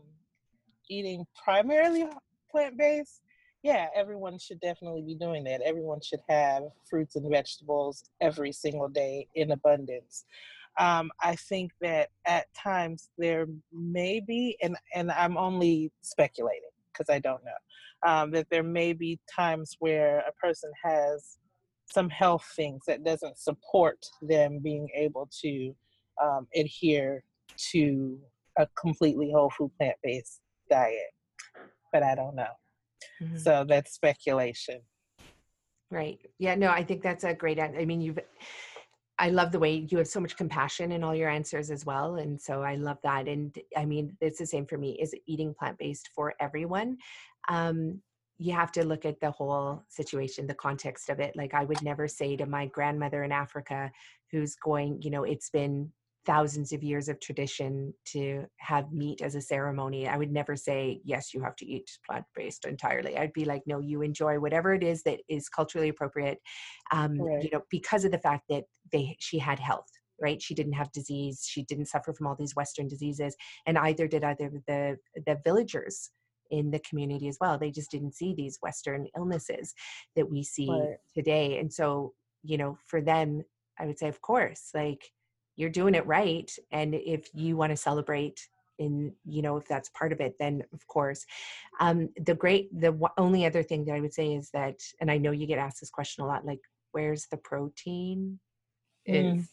eating primarily plant based, yeah, everyone should definitely be doing that. Everyone should have fruits and vegetables every single day in abundance um, I think that at times there may be, and, and I'm only speculating because I don't know, um, that there may be times where a person has some health things that doesn't support them being able to um, adhere to a completely whole food plant based diet. But I don't know. Mm-hmm. So that's speculation. Right. Yeah, no, I think that's a great I mean you've I love the way you have so much compassion in all your answers as well. And so I love that. And I mean, it's the same for me. Is eating plant based for everyone? Um, you have to look at the whole situation, the context of it. Like I would never say to my grandmother in Africa who's going, you know, it's been thousands of years of tradition to have meat as a ceremony. I would never say, yes, you have to eat plant based entirely. I'd be like, no, you enjoy whatever it is that is culturally appropriate, um, right. you know, because of the fact that they she had health right she didn't have disease she didn't suffer from all these western diseases and either did either the the villagers in the community as well they just didn't see these western illnesses that we see right. today and so you know for them i would say of course like you're doing it right and if you want to celebrate in you know if that's part of it then of course um the great the w- only other thing that i would say is that and i know you get asked this question a lot like where's the protein mm. is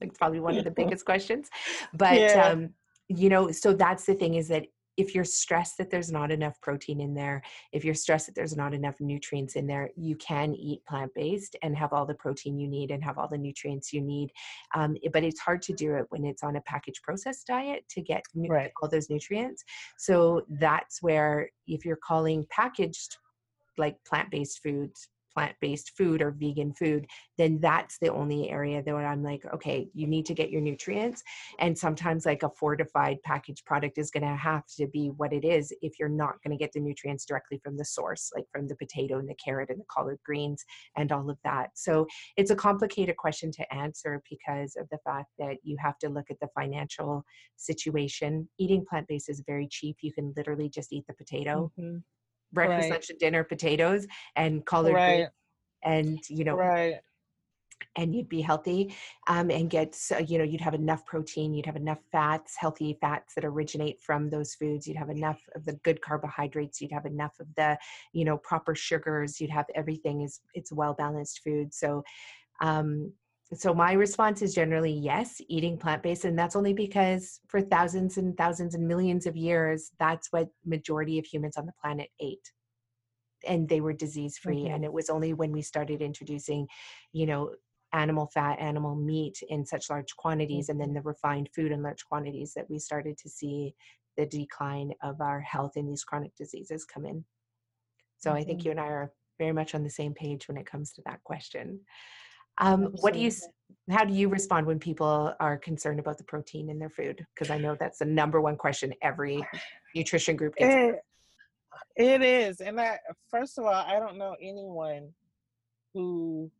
like probably one of the (laughs) biggest questions but yeah. um you know so that's the thing is that if you're stressed that there's not enough protein in there, if you're stressed that there's not enough nutrients in there, you can eat plant based and have all the protein you need and have all the nutrients you need. Um, but it's hard to do it when it's on a packaged processed diet to get right. all those nutrients. So that's where if you're calling packaged like plant based foods plant-based food or vegan food then that's the only area that i'm like okay you need to get your nutrients. And sometimes like a fortified packaged product is going to have to be what it is if you're not going to get the nutrients directly from the source like from the potato and the carrot and the collard greens and all of that. So it's a complicated question to answer because of the fact that you have to look at the financial situation. Eating plant-based is very cheap. You can literally just eat the potato. Mm-hmm breakfast, right. lunch, and dinner potatoes and collard right. greens, and you know, right. And you'd be healthy, um, and get you know you'd have enough protein, you'd have enough fats, healthy fats that originate from those foods. You'd have enough of the good carbohydrates. You'd have enough of the you know proper sugars. You'd have everything is it's well balanced food. So um, so my response is generally yes eating plant-based and that's only because for thousands and thousands and millions of years that's what majority of humans on the planet ate and they were disease free mm-hmm. and it was only when we started introducing you know animal fat animal meat in such large quantities and then mm-hmm. the refined food in large quantities that we started to see the decline of our health and these chronic diseases come in so mm-hmm. i think mm-hmm. you and i are very much on the same page when it comes to that question um, what do you, how do you respond when people are concerned about the protein in their food? Because I know that's the number one question every nutrition group gets. It, it is. And I, first of all, I don't know anyone who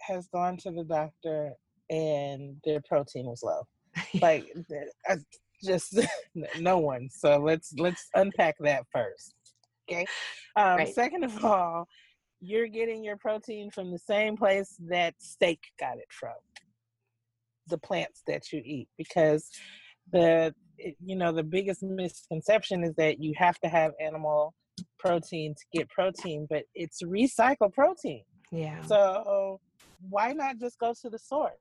has gone to the doctor and their protein was low. (laughs) like, just (laughs) no one. So let's let's unpack that first. Okay. Um, right. Second of all, you're getting your protein from the same place that steak got it from the plants that you eat because the you know the biggest misconception is that you have to have animal protein to get protein but it's recycled protein. Yeah. So why not just go to the source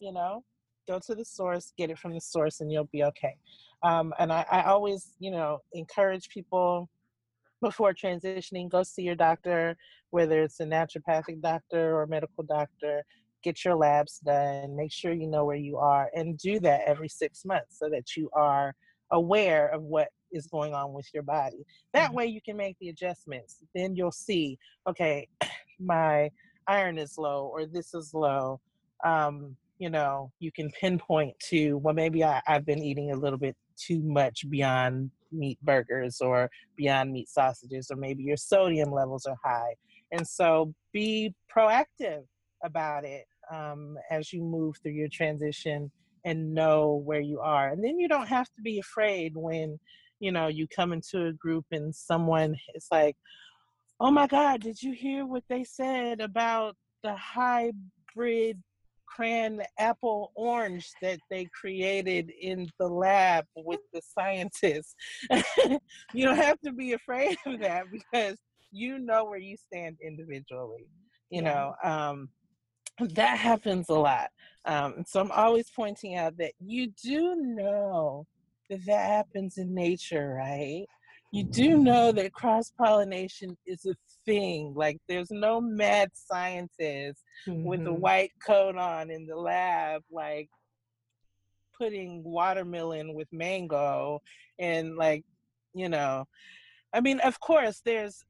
you know? Go to the source get it from the source and you'll be okay. Um, and I, I always you know encourage people before transitioning, go see your doctor, whether it's a naturopathic doctor or medical doctor. Get your labs done, make sure you know where you are, and do that every six months so that you are aware of what is going on with your body. That mm-hmm. way, you can make the adjustments. Then you'll see, okay, (clears throat) my iron is low, or this is low. Um, you know, you can pinpoint to, well, maybe I, I've been eating a little bit too much beyond meat burgers or beyond meat sausages, or maybe your sodium levels are high. And so be proactive about it um, as you move through your transition and know where you are. And then you don't have to be afraid when, you know, you come into a group and someone is like, oh my God, did you hear what they said about the hybrid cran apple orange that they created in the lab with the scientists. (laughs) you don't have to be afraid of that because you know where you stand individually. You yeah. know, um, that happens a lot. Um, so I'm always pointing out that you do know that that happens in nature, right? You do know that cross pollination is a thing. Like there's no mad scientist mm-hmm. with a white coat on in the lab, like putting watermelon with mango and like, you know, I mean, of course, there's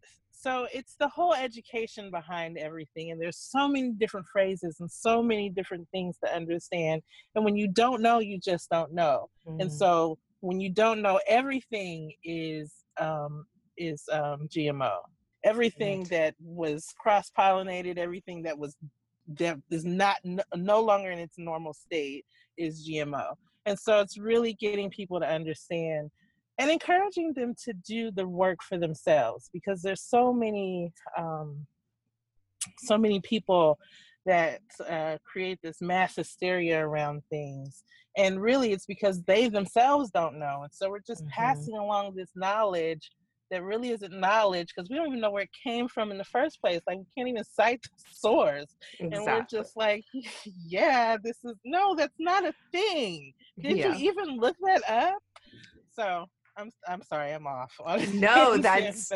so it's the whole education behind everything and there's so many different phrases and so many different things to understand and when you don't know you just don't know mm. and so when you don't know everything is um, is um, gmo everything right. that was cross pollinated everything that was that is not no longer in its normal state is gmo and so it's really getting people to understand and encouraging them to do the work for themselves because there's so many um, so many people that uh, create this mass hysteria around things and really it's because they themselves don't know and so we're just mm-hmm. passing along this knowledge that really isn't knowledge because we don't even know where it came from in the first place like we can't even cite the (laughs) source exactly. and we're just like (laughs) yeah this is no that's not a thing did yeah. you even look that up so I'm I'm sorry, I'm off. (laughs) no, that's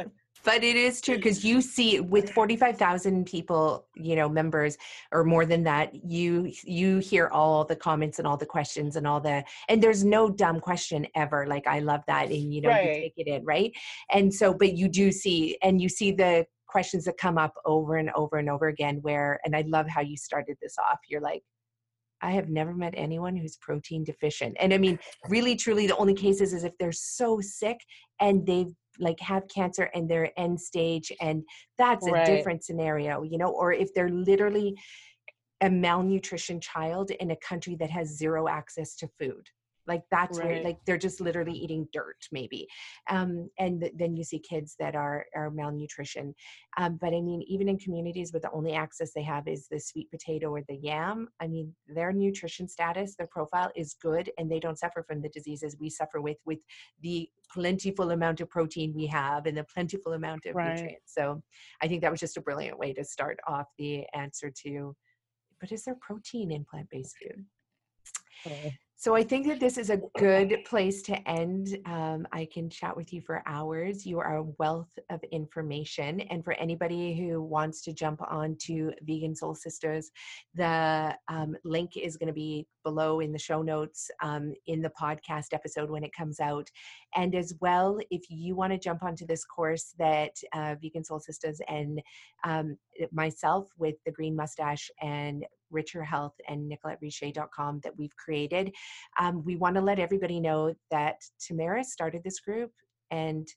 but it is true because you see with 45,000 people, you know, members or more than that, you you hear all the comments and all the questions and all the and there's no dumb question ever. Like I love that and you know right. you take it in, right? And so but you do see and you see the questions that come up over and over and over again where and I love how you started this off. You're like I have never met anyone who's protein deficient. And I mean, really, truly, the only cases is if they're so sick and they've like have cancer and they're end stage, and that's right. a different scenario, you know, or if they're literally a malnutrition child in a country that has zero access to food like that's right. where like they're just literally eating dirt maybe. Um, and th- then you see kids that are are malnutrition. Um, but i mean even in communities where the only access they have is the sweet potato or the yam i mean their nutrition status their profile is good and they don't suffer from the diseases we suffer with with the plentiful amount of protein we have and the plentiful amount of right. nutrients. So i think that was just a brilliant way to start off the answer to but is there protein in plant-based food so I think that this is a good place to end. Um, I can chat with you for hours. You are a wealth of information. And for anybody who wants to jump on to Vegan Soul Sisters, the um, link is going to be below in the show notes um, in the podcast episode when it comes out. And as well, if you want to jump onto this course that uh, Vegan Soul Sisters and um, myself with the Green Mustache and Richer Health and NicoletteRicher.com that we've created. Um, we want to let everybody know that Tamara started this group and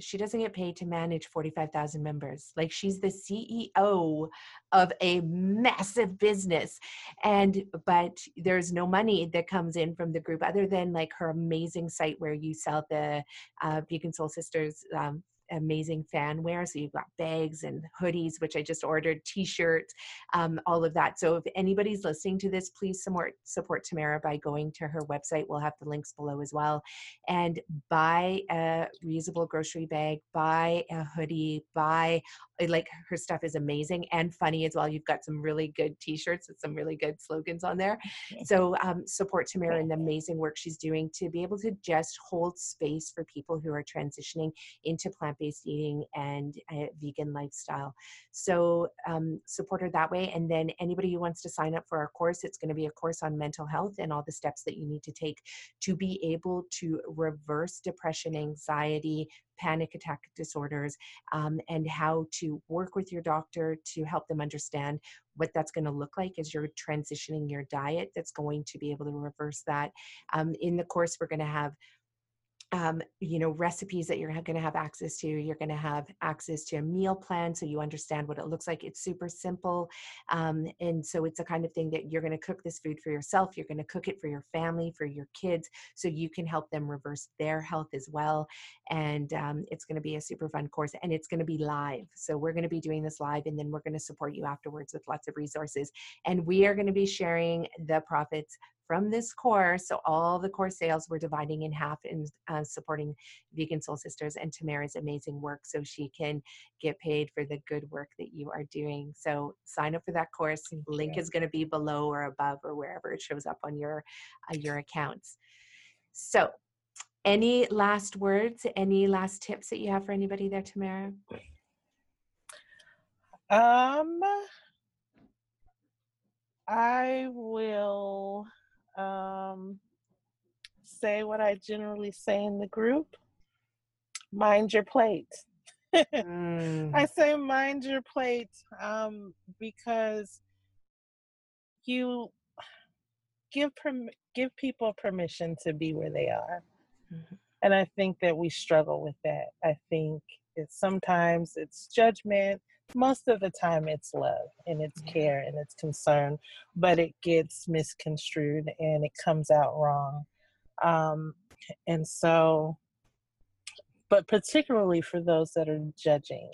she doesn't get paid to manage 45,000 members. Like she's the CEO of a massive business. And, but there's no money that comes in from the group other than like her amazing site where you sell the uh, Vegan Soul Sisters um, amazing fan wear. So you've got bags and hoodies, which I just ordered, t-shirts, um, all of that. So if anybody's listening to this, please support support Tamara by going to her website. We'll have the links below as well. And buy a reusable grocery bag, buy a hoodie, buy like her stuff is amazing and funny as well. You've got some really good t-shirts with some really good slogans on there. So um, support Tamara and the amazing work she's doing to be able to just hold space for people who are transitioning into plant-based eating and vegan lifestyle. So um, support her that way. And then anybody who wants to sign up for our course, it's going to be a course on mental health and all the steps that you need to take to be able to reverse depression, anxiety, panic attack disorders um, and how to work with your doctor to help them understand what that's going to look like as you're transitioning your diet that's going to be able to reverse that um, in the course we're going to have um, you know recipes that you're going to have access to you're going to have access to a meal plan so you understand what it looks like it's super simple um, and so it's a kind of thing that you're going to cook this food for yourself you're going to cook it for your family for your kids so you can help them reverse their health as well and um, it's going to be a super fun course and it's going to be live so we're going to be doing this live and then we're going to support you afterwards with lots of resources and we are going to be sharing the profits from this course, so all the course sales we're dividing in half in uh, supporting Vegan Soul Sisters and Tamara's amazing work so she can get paid for the good work that you are doing. So sign up for that course. Thank Link you. is going to be below or above or wherever it shows up on your uh, your accounts. So any last words, any last tips that you have for anybody there, Tamara? Um, I will um, say what I generally say in the group mind your plate. (laughs) mm. I say mind your plate um, because you give perm- give people permission to be where they are. Mm-hmm. And I think that we struggle with that. I think it's sometimes it's judgment, most of the time it's love and it's care and it's concern, but it gets misconstrued and it comes out wrong. Um, and so, but particularly for those that are judging,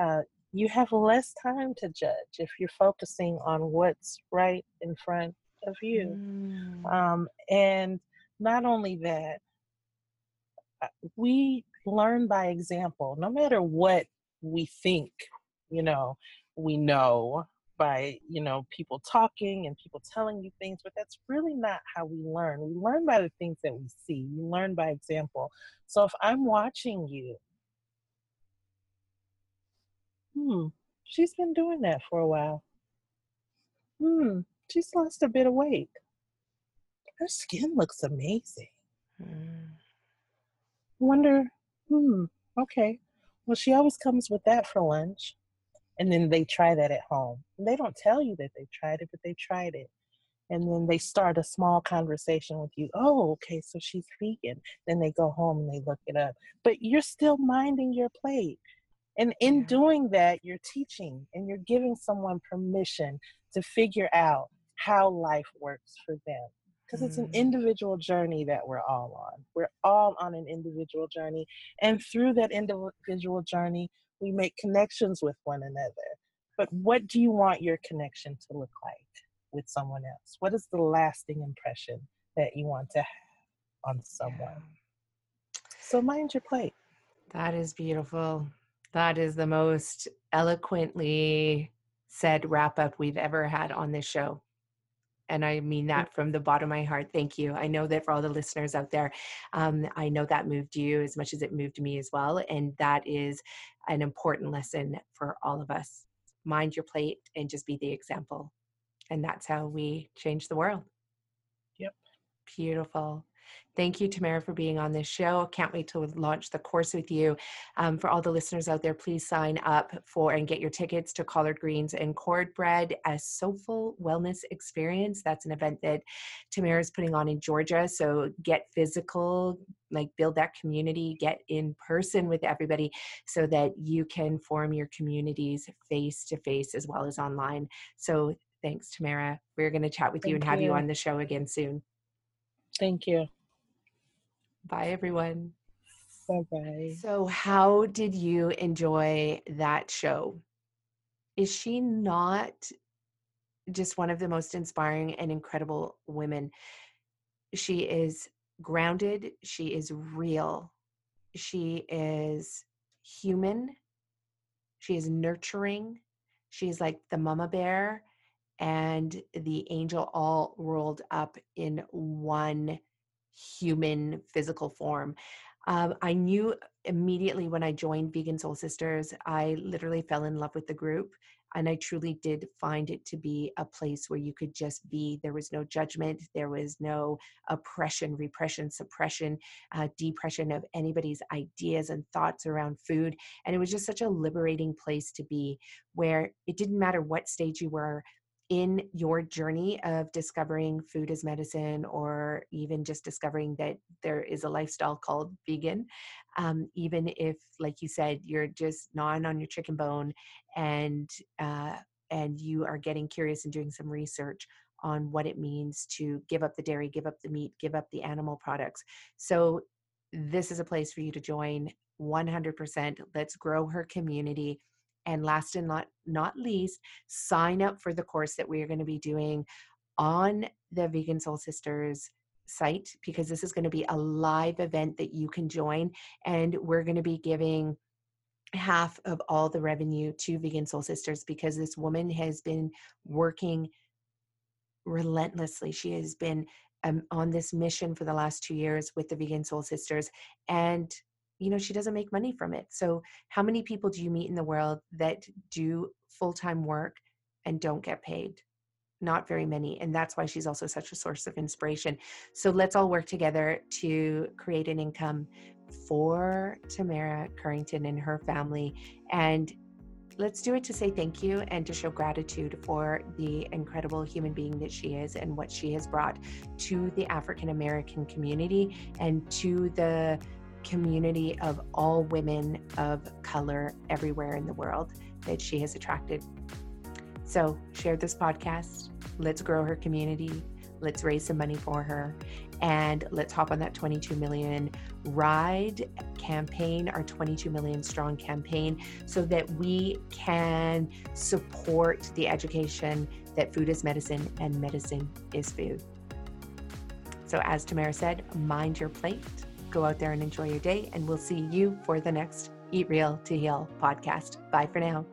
uh, you have less time to judge if you're focusing on what's right in front of you. Mm. Um, and not only that, uh, we learn by example, no matter what we think, you know, we know by, you know, people talking and people telling you things, but that's really not how we learn. We learn by the things that we see, we learn by example. So if I'm watching you, hmm, she's been doing that for a while. Hmm, she's lost a bit of weight. Her skin looks amazing. Mm. Wonder, hmm, okay. Well, she always comes with that for lunch. And then they try that at home. And they don't tell you that they tried it, but they tried it. And then they start a small conversation with you. Oh, okay, so she's vegan. Then they go home and they look it up. But you're still minding your plate. And in yeah. doing that, you're teaching and you're giving someone permission to figure out how life works for them. Because it's an mm. individual journey that we're all on. We're all on an individual journey. And through that individual journey, we make connections with one another. But what do you want your connection to look like with someone else? What is the lasting impression that you want to have on someone? Yeah. So mind your plate. That is beautiful. That is the most eloquently said wrap up we've ever had on this show. And I mean that from the bottom of my heart. Thank you. I know that for all the listeners out there, um, I know that moved you as much as it moved me as well. And that is an important lesson for all of us. Mind your plate and just be the example. And that's how we change the world. Yep. Beautiful. Thank you, Tamara, for being on this show. Can't wait to launch the course with you. Um, for all the listeners out there, please sign up for and get your tickets to Collard Greens and Cornbread, a soulful wellness experience. That's an event that Tamara is putting on in Georgia. So get physical, like build that community, get in person with everybody so that you can form your communities face to face as well as online. So thanks, Tamara. We're going to chat with Thank you and have you on the show again soon. Thank you. Bye, everyone. Bye bye. So, how did you enjoy that show? Is she not just one of the most inspiring and incredible women? She is grounded, she is real, she is human, she is nurturing, she's like the mama bear and the angel all rolled up in one human physical form. Um, I knew immediately when I joined Vegan Soul Sisters, I literally fell in love with the group. And I truly did find it to be a place where you could just be. There was no judgment, there was no oppression, repression, suppression, uh, depression of anybody's ideas and thoughts around food. And it was just such a liberating place to be where it didn't matter what stage you were, in your journey of discovering food as medicine or even just discovering that there is a lifestyle called vegan um, even if like you said you're just gnawing on your chicken bone and uh, and you are getting curious and doing some research on what it means to give up the dairy give up the meat give up the animal products. So this is a place for you to join 100% let's grow her community and last and not, not least, sign up for the course that we are going to be doing on the Vegan Soul Sisters site because this is going to be a live event that you can join. And we're going to be giving half of all the revenue to Vegan Soul Sisters because this woman has been working relentlessly. She has been um, on this mission for the last two years with the Vegan Soul Sisters. And you know she doesn't make money from it so how many people do you meet in the world that do full-time work and don't get paid not very many and that's why she's also such a source of inspiration so let's all work together to create an income for Tamara Currington and her family. And let's do it to say thank you and to show gratitude for the incredible human being that she is and what she has brought to the African American community and to the community of all women of color everywhere in the world that she has attracted. So, share this podcast. Let's grow her community. Let's raise some money for her. And let's hop on that 22 million ride campaign, our 22 million strong campaign, so that we can support the education that food is medicine and medicine is food. So, as Tamara said, mind your plate, go out there and enjoy your day, and we'll see you for the next Eat Real to Heal podcast. Bye for now.